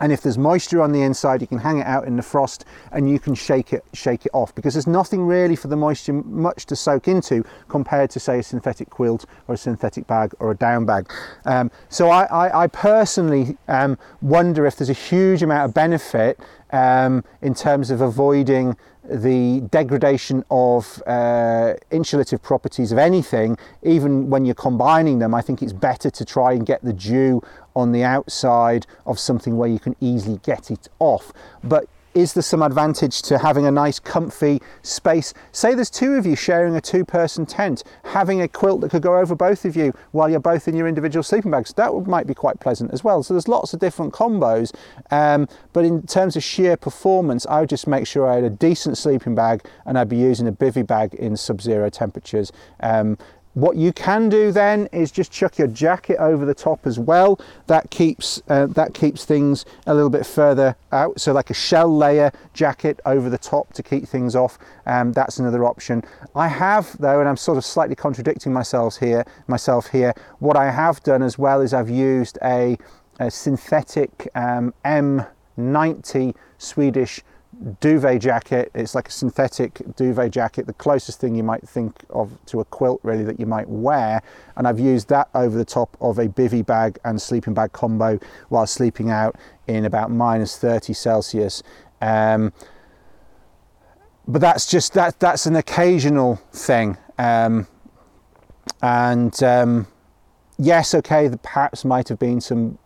And if there's moisture on the inside, you can hang it out in the frost and you can shake it, shake it off because there's nothing really for the moisture much to soak into compared to say a synthetic quilt or a synthetic bag or a down bag. Um, so I, I, I personally um, wonder if there's a huge amount of benefit um, in terms of avoiding the degradation of uh, insulative properties of anything, even when you're combining them, I think it's better to try and get the dew on the outside of something where you can easily get it off. But is there some advantage to having a nice comfy space? Say there's two of you sharing a two person tent having a quilt that could go over both of you while you're both in your individual sleeping bags. That might be quite pleasant as well. So there's lots of different combos um, but in terms of sheer performance i would just make sure i had a decent sleeping bag and i'd be using a bivy bag in sub-zero temperatures um, what you can do then is just chuck your jacket over the top as well. That keeps uh, that keeps things a little bit further out. So like a shell layer jacket over the top to keep things off. Um, that's another option. I have though, and I'm sort of slightly contradicting myself here. Myself here. What I have done as well is I've used a, a synthetic um, M90 Swedish duvet jacket. It's like a synthetic duvet jacket, the closest thing you might think of to a quilt, really, that you might wear. And I've used that over the top of a bivy bag and sleeping bag combo while sleeping out in about minus 30 Celsius. Um, but that's just that that's an occasional thing. Um, and um, yes, okay, the perhaps might have been some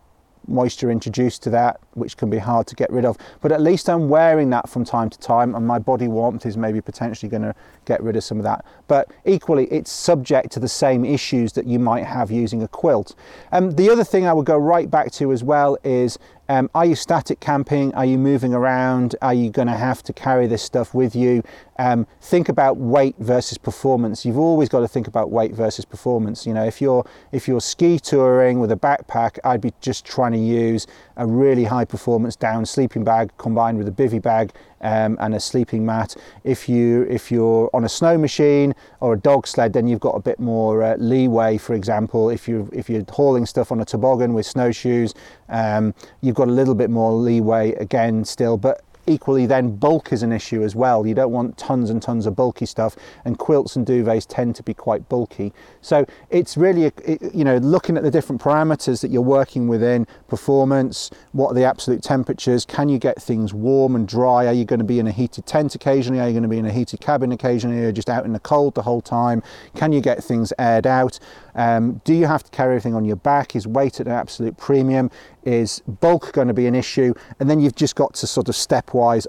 moisture introduced to that, which can be hard to get rid of. But at least I'm wearing that from time to time, and my body warmth is maybe potentially going to get rid of some of that. But equally, it's subject to the same issues that you might have using a quilt. Um, the other thing I would go right back to as well is um, are you static camping? Are you moving around? Are you going to have to carry this stuff with you? Um, think about weight versus performance. You've always got to think about weight versus performance. You know, if you're if you're ski touring with a backpack, I'd be just trying to use a really high performance down sleeping bag combined with a bivy bag um, and a sleeping mat. If you if you're on a snow machine or a dog sled, then you've got a bit more uh, leeway. For example, if you if you're hauling stuff on a toboggan with snowshoes, um, you've got a little bit more leeway again still. But equally then bulk is an issue as well. You don't want tons and tons of bulky stuff and quilts and duvets tend to be quite bulky. So it's really it, you know looking at the different parameters that you're working within performance what are the absolute temperatures can you get things warm and dry? Are you going to be in a heated tent occasionally? Are you going to be in a heated cabin occasionally? Or just out in the cold the whole time? Can you get things aired out? Um, do you have to carry everything on your back? Is weight at an absolute premium? Is bulk going to be an issue? And then you've just got to sort of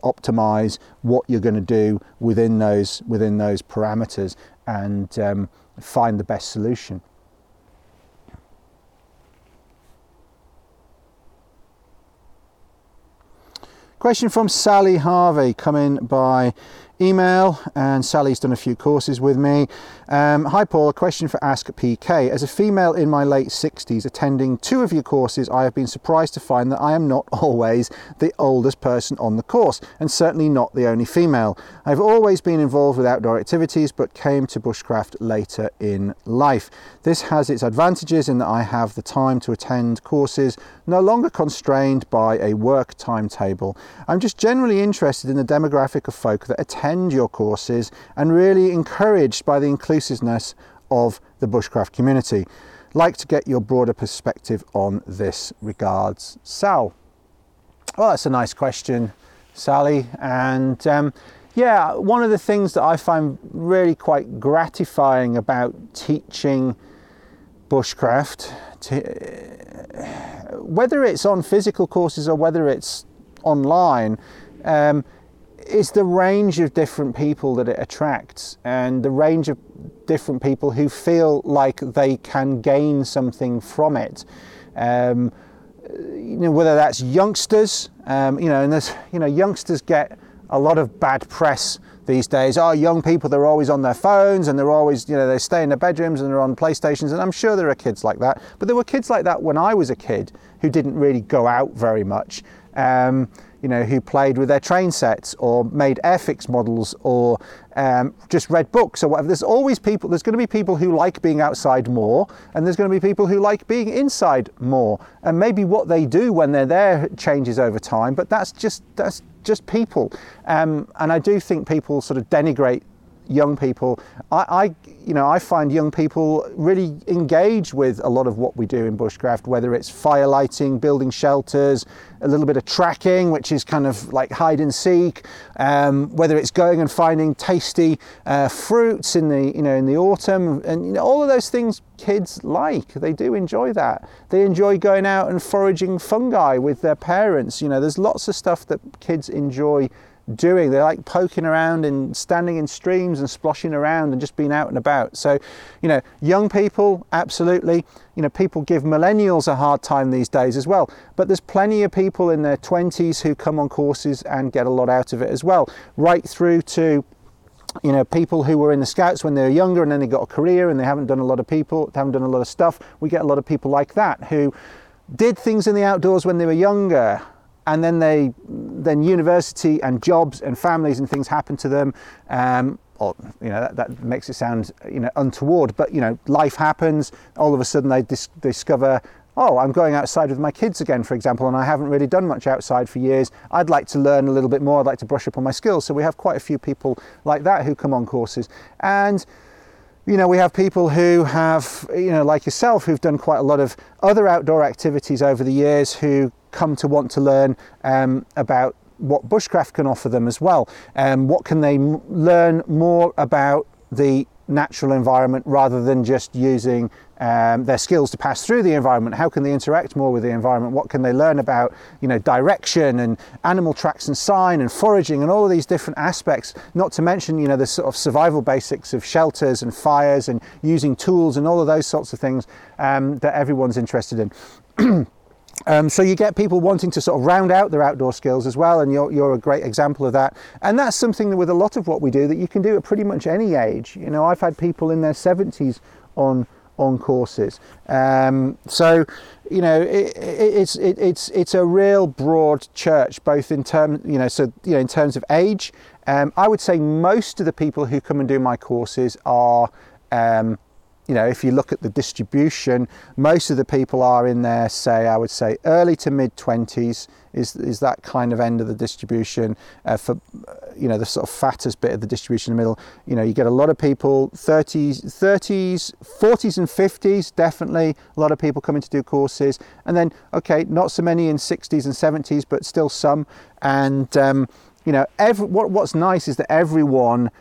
optimize what you're going to do within those within those parameters and um, find the best solution. Question from sally harvey coming by email, and Sally's done a few courses with me. Um, Hi, Paul. A question for Ask PK. As a female in my late 60s attending two of your courses, I have been surprised to find that I am not always the oldest person on the course, and certainly not the only female. I've always been involved with outdoor activities, but came to bushcraft later in life. This has its advantages in that I have the time to attend courses, no longer constrained by a work timetable. I'm just generally interested in the demographic of folk that attend your courses and really encouraged by the inclusiveness of the bushcraft community. Like to get your broader perspective on this. Regards, Sal. Well, that's a nice question, Sally. And um, yeah, one of the things that I find really quite gratifying about teaching bushcraft, to, whether it's on physical courses or whether it's online, um, the range of different people that it attracts and the range of different people who feel like they can gain something from it. Um, you know, whether that's youngsters, um, you know, and there's, you know, youngsters get a lot of bad press these days. Oh, young people, they're always on their phones and they're always, you know, they stay in their bedrooms and they're on PlayStations. And I'm sure there are kids like that. But there were kids like that when I was a kid who didn't really go out very much. Um, you know, who played with their train sets or made Airfix models or um, just read books or whatever. There's always people, there's going to be people who like being outside more, and there's going to be people who like being inside more. And maybe what they do when they're there changes over time, but that's just, that's just people. Um, and I do think people sort of denigrate young people. I, I, you know, I find young people really engage with a lot of what we do in bushcraft, whether it's fire lighting, building shelters, a little bit of tracking, which is kind of like hide and seek, um, whether it's going and finding tasty uh, fruits in the, you know, in the autumn, and you know, all of those things kids like. They do enjoy that. They enjoy going out and foraging fungi with their parents. You know, there's lots of stuff that kids enjoy doing. They like poking around and standing in streams and splashing around and just being out and about. So, you know, young people, absolutely. You know, people give millennials a hard time these days as well. But there's plenty of people in their 20s who come on courses and get a lot out of it as well, right through to you know people who were in the scouts when they were younger and then they got a career and they haven't done a lot of people haven't done a lot of stuff we get a lot of people like that who did things in the outdoors when they were younger and then they then university and jobs and families and things happen to them um, or you know that, that, makes it sound you know untoward but you know life happens. All of a sudden they dis- discover oh i'm going outside with my kids again for example and i haven't really done much outside for years. I'd like to learn a little bit more. I'd like to brush up on my skills. So we have quite a few people like that who come on courses. And you know, we have people who have, you know, like yourself, who've done quite a lot of other outdoor activities over the years who come to want to learn um, about what bushcraft can offer them as well. Um, what can they m- learn more about the natural environment rather than just using um, their skills to pass through the environment. How can they interact more with the environment? What can they learn about, you know, direction and animal tracks and sign and foraging and all of these different aspects? Not to mention, you know, the sort of survival basics of shelters and fires and using tools and all of those sorts of things um, that everyone's interested in. Um, so you get people wanting to sort of round out their outdoor skills as well, and you're, you're a great example of that. And that's something that with a lot of what we do that you can do at pretty much any age. You know, I've had people in their 70s on on courses. Um, so, you know, it, it, it's it, it's it's a real broad church, both in terms, you know, so you know, in terms of age. Um, I would say most of the people who come and do my courses are um, you know, if you look at the distribution, most of the people are in there, say, I would say early to mid 20s is, is that kind of end of the distribution. Uh, for, you know, the sort of fattest bit of the distribution in the middle, you know, you get a lot of people 30s, 30s, 40s, and 50s, definitely a lot of people coming to do courses. And then, okay, not so many in 60s and 70s, but still some. And, um, you know, every, what, what's nice is that everyone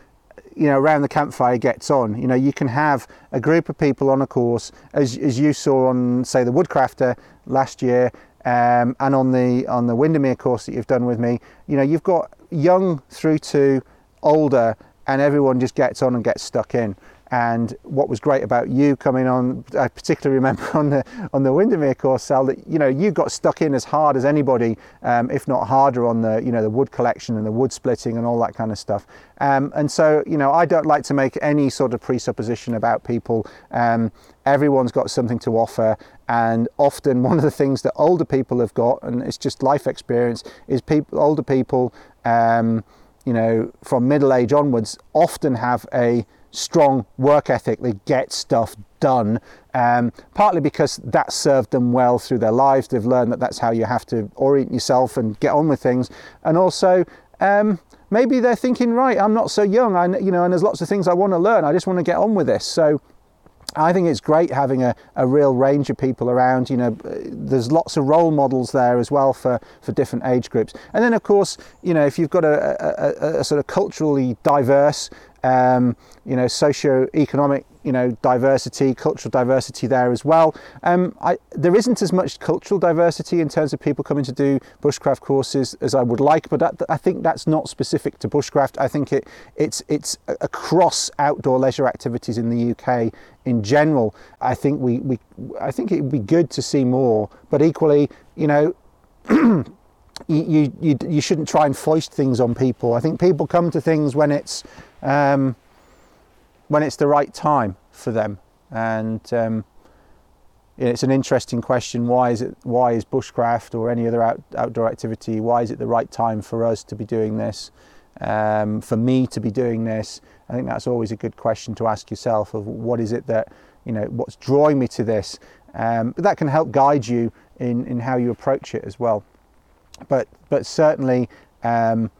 you know around the campfire gets on. You know you can have a group of people on a course as, as you saw on say the woodcrafter last year um, and on the on the windermere course that you've done with me. You know you've got young through to older and everyone just gets on and gets stuck in and what was great about you coming on, I particularly remember on the on the Windermere course, Sal, that you know you got stuck in as hard as anybody, um, if not harder, on the you know the wood collection and the wood splitting and all that kind of stuff. Um, and so you know I don't like to make any sort of presupposition about people. Um, everyone's got something to offer, and often one of the things that older people have got, and it's just life experience, is people older people. Um, you know, from middle age onwards, often have a strong work ethic. They get stuff done, um, partly because that served them well through their lives. They've learned that that's how you have to orient yourself and get on with things. And also, um, maybe they're thinking, right, I'm not so young, I, you know, and there's lots of things I want to learn. I just want to get on with this. So I think it's great having a, a real range of people around. You know, there's lots of role models there as well for, for different age groups. And then, of course, you know, if you've got a, a, a sort of culturally diverse um, you know, socio-economic, you know, diversity, cultural diversity there as well. Um, I, there isn't as much cultural diversity in terms of people coming to do bushcraft courses as I would like, but that, I think that's not specific to bushcraft. I think it, it's, it's across outdoor leisure activities in the UK in general. I think we, we I think it would be good to see more, but equally, you know. you, you, you shouldn't try and foist things on people. I think people come to things when it's um, when it's the right time for them. And um, it's an interesting question. Why is it? Why is bushcraft or any other out, outdoor activity? Why is it the right time for us to be doing this? Um, for me to be doing this? I think that's always a good question to ask yourself. Of what is it that you know? What's drawing me to this? Um, but that can help guide you in in how you approach it as well. But but certainly. Um,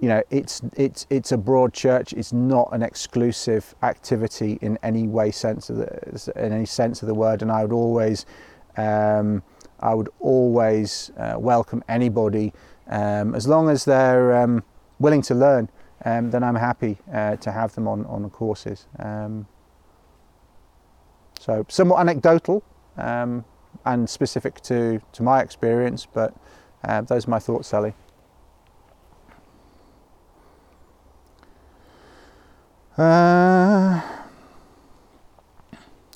you know, it's it's it's a broad church. It's not an exclusive activity in any way sense of the in any sense of the word. And I would always um, I would always uh, welcome anybody um, as long as they're um, willing to learn. Um, then I'm happy uh, to have them on on the courses. Um, so somewhat anecdotal um, and specific to to my experience, but uh, those are my thoughts, Sally. Uh,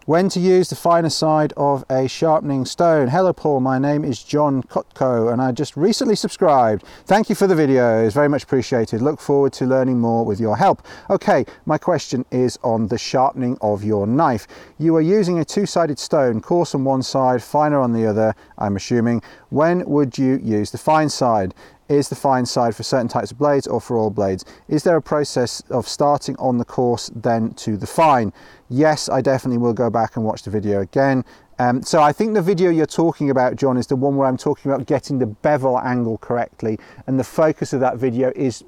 when to use the finer side of a sharpening stone. Hello Paul, my name is John Kotko and I just recently subscribed. Thank you for the videos, very much appreciated. Look forward to learning more with your help. Okay, my question is on the sharpening of your knife. You are using a two-sided stone, coarse on one side, finer on the other, I'm assuming. When would you use the fine side? Is the fine side for certain types of blades or for all blades? Is there a process of starting on the coarse then to the fine? Yes, I definitely will go back and watch the video again. Um, so I think the video you're talking about, John, is the one where I'm talking about getting the bevel angle correctly. And the focus of that video is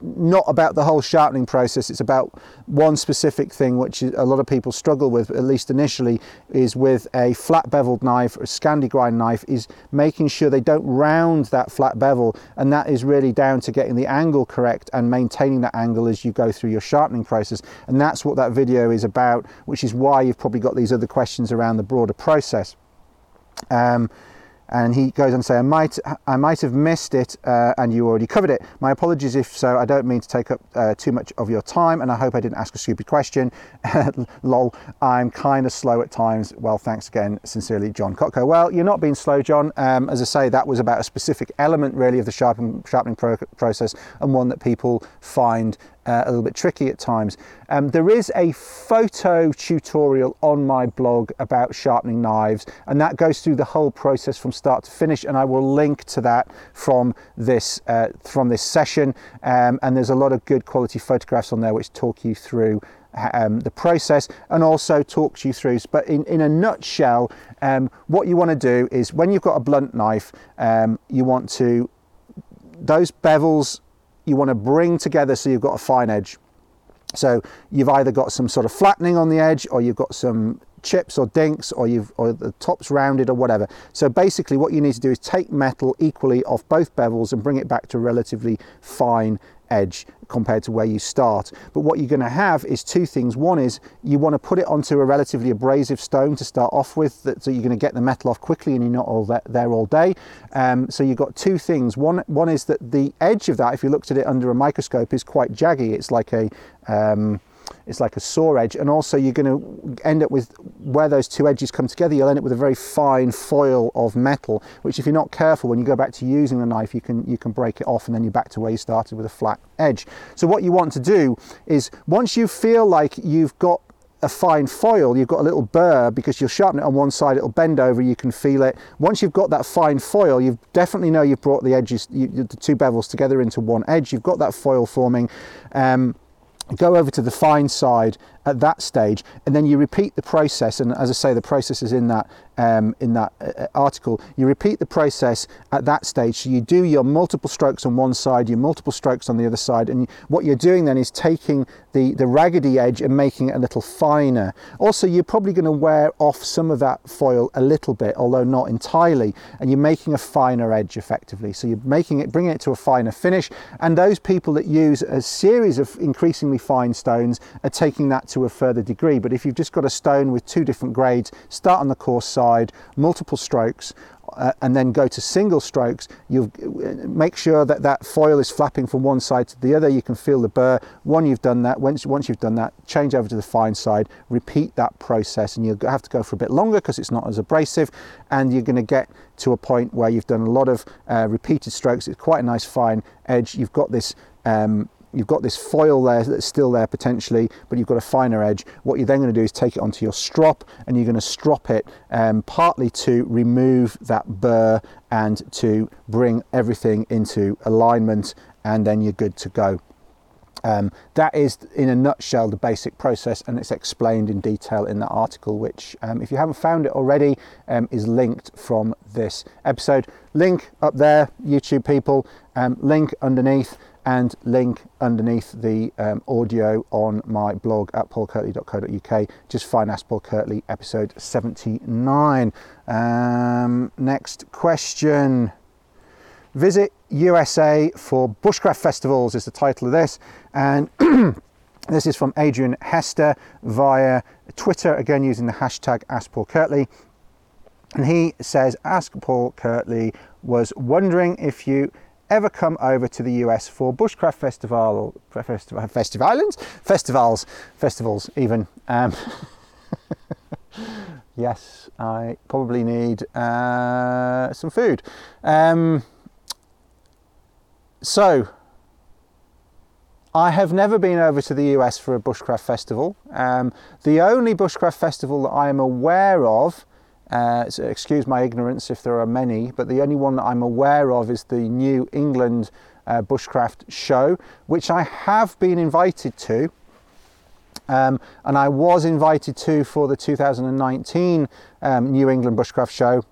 not about the whole sharpening process. It's about one specific thing, which a lot of people struggle with, at least initially, is with a flat beveled knife or a Scandi grind knife, is making sure they don't round that flat bevel. And that is really down to getting the angle correct and maintaining that angle as you go through your sharpening process. And that's what that video is about, which is why you've probably got these other questions around the broader process. Um, and he goes on to say, I might, I might have missed it uh, and you already covered it. My apologies if so. I don't mean to take up uh, too much of your time and I hope I didn't ask a stupid question. Lol, I'm kind of slow at times. Well, thanks again. Sincerely, John Kotko. Well, you're not being slow, John. Um, as I say, that was about a specific element really of the sharpening, sharpening pro process and one that people find uh, a little bit tricky at times. Um, there is a photo tutorial on my blog about sharpening knives, and that goes through the whole process from start to finish. And I will link to that from this uh, from this session. Um, and there's a lot of good quality photographs on there which talk you through um, the process and also talks you through. But in, in a nutshell, um, what you want to do is when you've got a blunt knife, um, you want to those bevels you want to bring together so you've got a fine edge. So you've either got some sort of flattening on the edge or you've got some chips or dinks or you've or the top's rounded or whatever. So basically what you need to do is take metal equally off both bevels and bring it back to relatively fine edge compared to where you start. But what you're going to have is two things. One is you want to put it onto a relatively abrasive stone to start off with, that, so you're going to get the metal off quickly and you're not all there all day. Um, so you've got two things. One, one is that the edge of that, if you looked at it under a microscope, is quite jaggy. It's like a um, it's like a saw edge and also you're going to end up with where those two edges come together you'll end up with a very fine foil of metal which if you're not careful when you go back to using the knife you can you can break it off and then you're back to where you started with a flat edge so what you want to do is once you feel like you've got a fine foil, you've got a little burr because you'll sharpen it on one side, it'll bend over, you can feel it. Once you've got that fine foil, you definitely know you've brought the edges, you, the two bevels together into one edge. You've got that foil forming. Um, go over to the fine side at that stage and then you repeat the process and as i say the process is in that um, in that uh, uh, article. You repeat the process at that stage. So you do your multiple strokes on one side your multiple strokes on the other side and what you're doing then is taking the the raggedy edge and making it a little finer. Also you're probably going to wear off some of that foil a little bit although not entirely and you're making a finer edge effectively. So you're making it bringing it to a finer finish and those people that use a series of increasingly fine stones are taking that to a further degree. But if you've just got a stone with two different grades, start on the coarse side, multiple strokes, uh, and then go to single strokes, you make sure that that foil is flapping from one side to the other. You can feel the burr. One, you've done that. Once, once you've done that, change over to the fine side, repeat that process, and you'll have to go for a bit longer because it's not as abrasive. And you're going to get to a point where you've done a lot of uh, repeated strokes. It's quite a nice fine edge. You've got this um, you've got this foil there that's still there potentially, but you've got a finer edge. What you're then going to do is take it onto your strop and you're going to strop it um, partly to remove that burr and to bring everything into alignment and then you're good to go. Um, that is, in a nutshell, the basic process, and it's explained in detail in that article, which, um, if you haven't found it already, um, is linked from this episode. Link up there, YouTube people, um, link underneath and link underneath the um, audio on my blog at paulkirtley.co.uk. Just find Ask Paul Kirtley episode 79. Um, next question. Visit USA for Bushcraft Festivals is the title of this. And this is from Adrian Hester via Twitter, again using the hashtag Ask Paul Kirtley. And he says, Ask Paul Kirtley was wondering if you ever come over to the US for bushcraft festival, festival, islands, festivals, festivals even. Um, yes, I probably need uh, some food. Um, so, I have never been over to the US for a bushcraft festival. Um, the only bushcraft festival that I am aware of uh, so excuse my ignorance if there are many, but the only one that I'm aware of is the New England uh, Bushcraft Show, which I have been invited to. Um, and I was invited to for the 2019 um, New England Bushcraft Show,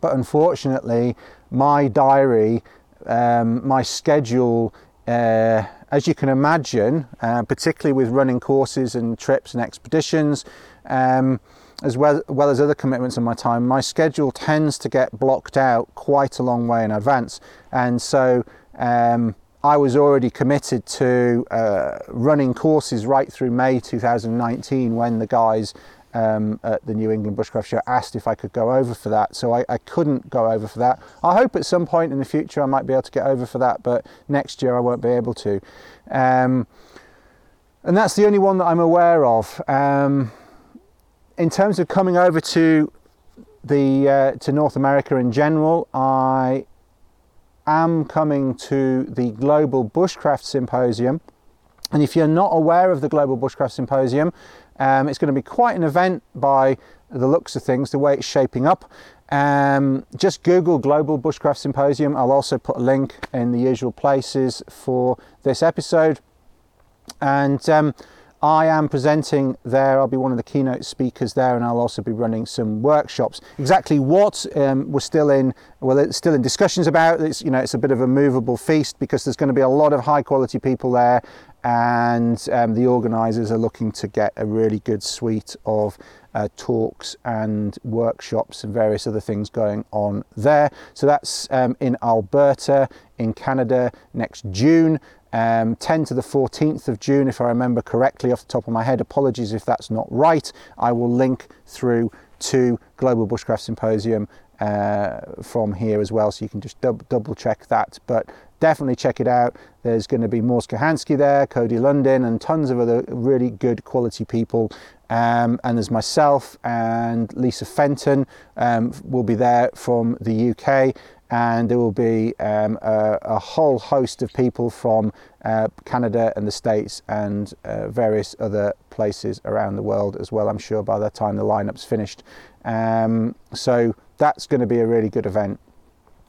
but unfortunately, my diary, um, my schedule uh, as you can imagine, uh, particularly with running courses and trips and expeditions, um, as well, well as other commitments in my time, my schedule tends to get blocked out quite a long way in advance. And so um, I was already committed to uh, running courses right through May 2019 when the guys um, at the New England Bushcraft Show asked if I could go over for that. So I, I, couldn't go over for that. I hope at some point in the future I might be able to get over for that, but next year I won't be able to. Um, and that's the only one that I'm aware of. Um, in terms of coming over to the uh, to North America in general, I am coming to the Global Bushcraft Symposium. And if you're not aware of the Global Bushcraft Symposium, um, it's going to be quite an event by the looks of things, the way it's shaping up. Um, just Google Global Bushcraft Symposium. I'll also put a link in the usual places for this episode. And um, I am presenting there. I'll be one of the keynote speakers there, and I'll also be running some workshops. Exactly what um, we're still in, well, it's still in discussions about. It's you know, it's a bit of a movable feast because there's going to be a lot of high quality people there, and um, the organisers are looking to get a really good suite of uh, talks and workshops and various other things going on there. So that's um, in Alberta, in Canada, next June um, 10 to the 14th of June, if I remember correctly off the top of my head. Apologies if that's not right. I will link through to Global Bushcraft Symposium uh, from here as well, so you can just dub- double check that. But definitely check it out. There's going to be Mors Kochanski there, Cody Lundin, and tons of other really good quality people. Um, and there's myself and Lisa Fenton um, will be there from the UK and there will be um, a, a, whole host of people from uh, Canada and the States and uh, various other places around the world as well, I'm sure, by the time the lineup's finished. Um, so that's going to be a really good event.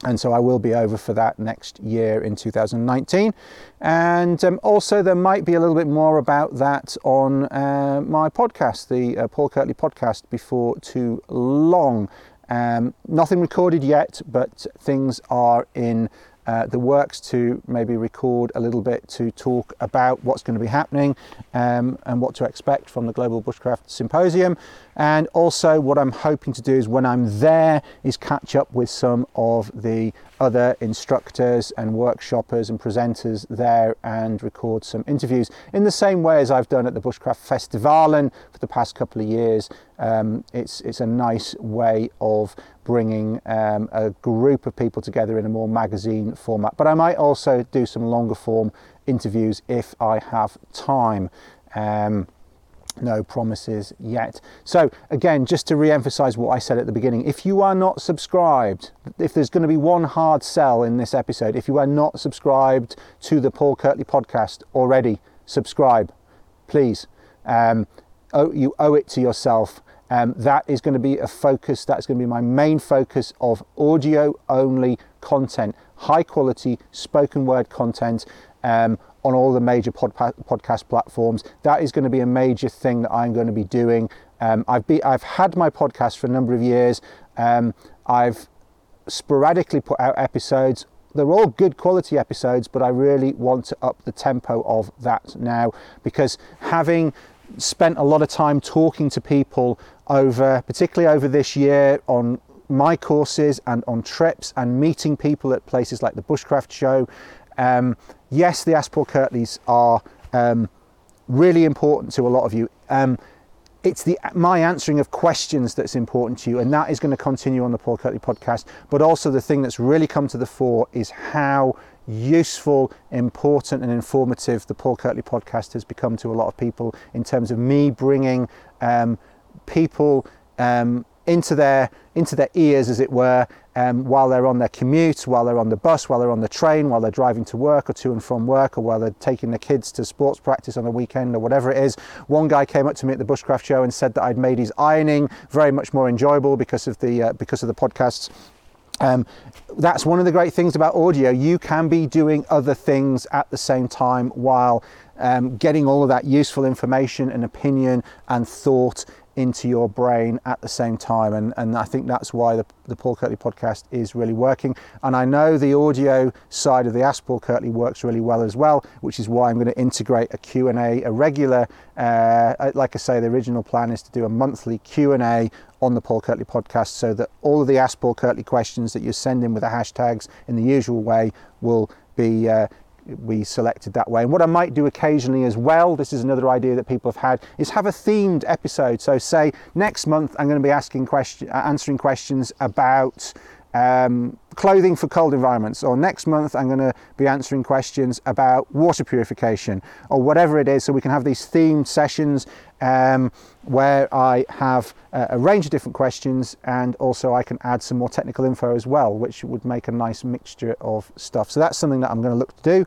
And so I will be over for that next year in 2019. And um, also, there might be a little bit more about that on uh, my podcast, the uh, Paul Kirtley podcast, before too long. Um, nothing recorded yet, but things are in uh, the works to maybe record a little bit to talk about what's going to be happening um, and what to expect from the Global Bushcraft Symposium. And also, what I'm hoping to do is when I'm there, is catch up with some of the other instructors and workshoppers and presenters there and record some interviews in the same way as I've done at the Bushcraft Festivalen for the past couple of years. Um, it's, it's a nice way of bringing um, a group of people together in a more magazine format. But I might also do some longer form interviews if I have time. Um, no promises yet. So, again, just to re emphasize what I said at the beginning, if you are not subscribed, if there's going to be one hard sell in this episode, if you are not subscribed to the Paul Kirtley podcast already, subscribe, please. Um, oh, you owe it to yourself. Um, that is going to be a focus, that's going to be my main focus of audio only content, high quality spoken word content. Um, on all the major pod- podcast platforms. That is going to be a major thing that I'm going to be doing. Um, I've, be, I've had my podcast for a number of years. Um, I've sporadically put out episodes. They're all good quality episodes, but I really want to up the tempo of that now because having spent a lot of time talking to people over, particularly over this year, on my courses and on trips and meeting people at places like the Bushcraft Show um, yes, the Ask Paul Kirtleys are um, really important to a lot of you. Um, it's the my answering of questions that's important to you, and that is going to continue on the Paul Kirtley podcast. But also, the thing that's really come to the fore is how useful, important, and informative the Paul Kirtley podcast has become to a lot of people in terms of me bringing um, people um, into their into their ears, as it were, um, while they're on their commute, while they're on the bus, while they're on the train, while they're driving to work or to and from work, or while they're taking the kids to sports practice on the weekend or whatever it is. One guy came up to me at the Bushcraft show and said that I'd made his ironing very much more enjoyable because of the uh, because of the podcasts. Um, that's one of the great things about audio. You can be doing other things at the same time while um, getting all of that useful information and opinion and thought into your brain at the same time. And, and I think that's why the, the Paul Kirtley podcast is really working. And I know the audio side of the Ask Paul Kirtley works really well as well, which is why I'm going to integrate a Q&A, a regular, uh, like I say, the original plan is to do a monthly Q&A on the Paul Kirtley podcast so that all of the Ask Paul Kirtley questions that you send in with the hashtags in the usual way will be uh, we selected that way. And what I might do occasionally as well, this is another idea that people have had, is have a themed episode. So say next month I'm going to be asking question, uh, answering questions about um, clothing for cold environments, or next month I'm going to be answering questions about water purification, or whatever it is, so we can have these themed sessions um, where I have a, a range of different questions and also I can add some more technical info as well, which would make a nice mixture of stuff. So that's something that I'm going to look to do.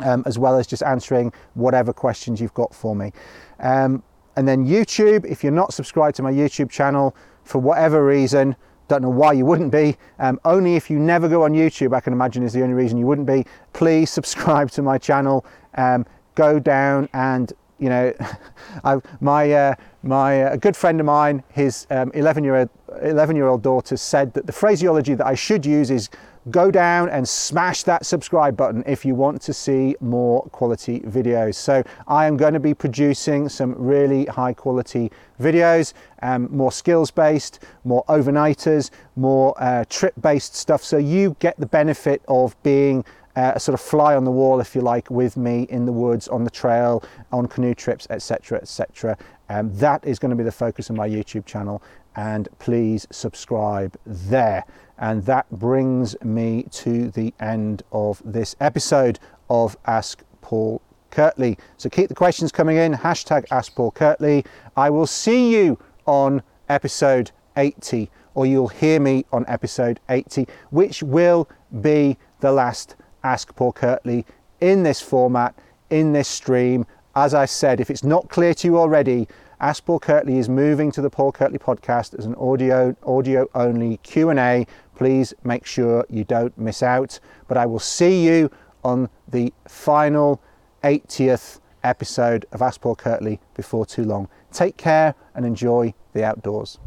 Um, as well as just answering whatever questions you've got for me. Um, and then YouTube, if you're not subscribed to my YouTube channel for whatever reason, don't know why you wouldn't be. Um, only if you never go on YouTube, I can imagine is the only reason you wouldn't be. Please subscribe to my channel. Um, go down and you know, I, my uh, my uh, good friend of mine, his 11 um, year old 11 year old daughter said that the phraseology that I should use is go down and smash that subscribe button if you want to see more quality videos. So I am going to be producing some really high quality videos, um, more skills based, more overnighters, more uh, trip based stuff. So you get the benefit of being uh, a sort of fly on the wall, if you like, with me in the woods, on the trail, on canoe trips, etc., etc. Um, that is going to be the focus of my YouTube channel, and please subscribe there. And that brings me to the end of this episode of Ask Paul Kirtley. So keep the questions coming in. Hashtag Ask Paul Kirtley. I will see you on episode 80, or you'll hear me on episode 80, which will be the last Ask Paul Kirtley in this format, in this stream. As I said, if it's not clear to you already, Ask Paul Kirtley is moving to the Paul Kirtley podcast as an audio audio only Q&A. Please make sure you don't miss out. But I will see you on the final 80th episode of Ask Paul Kirtley before too long. Take care and enjoy the outdoors.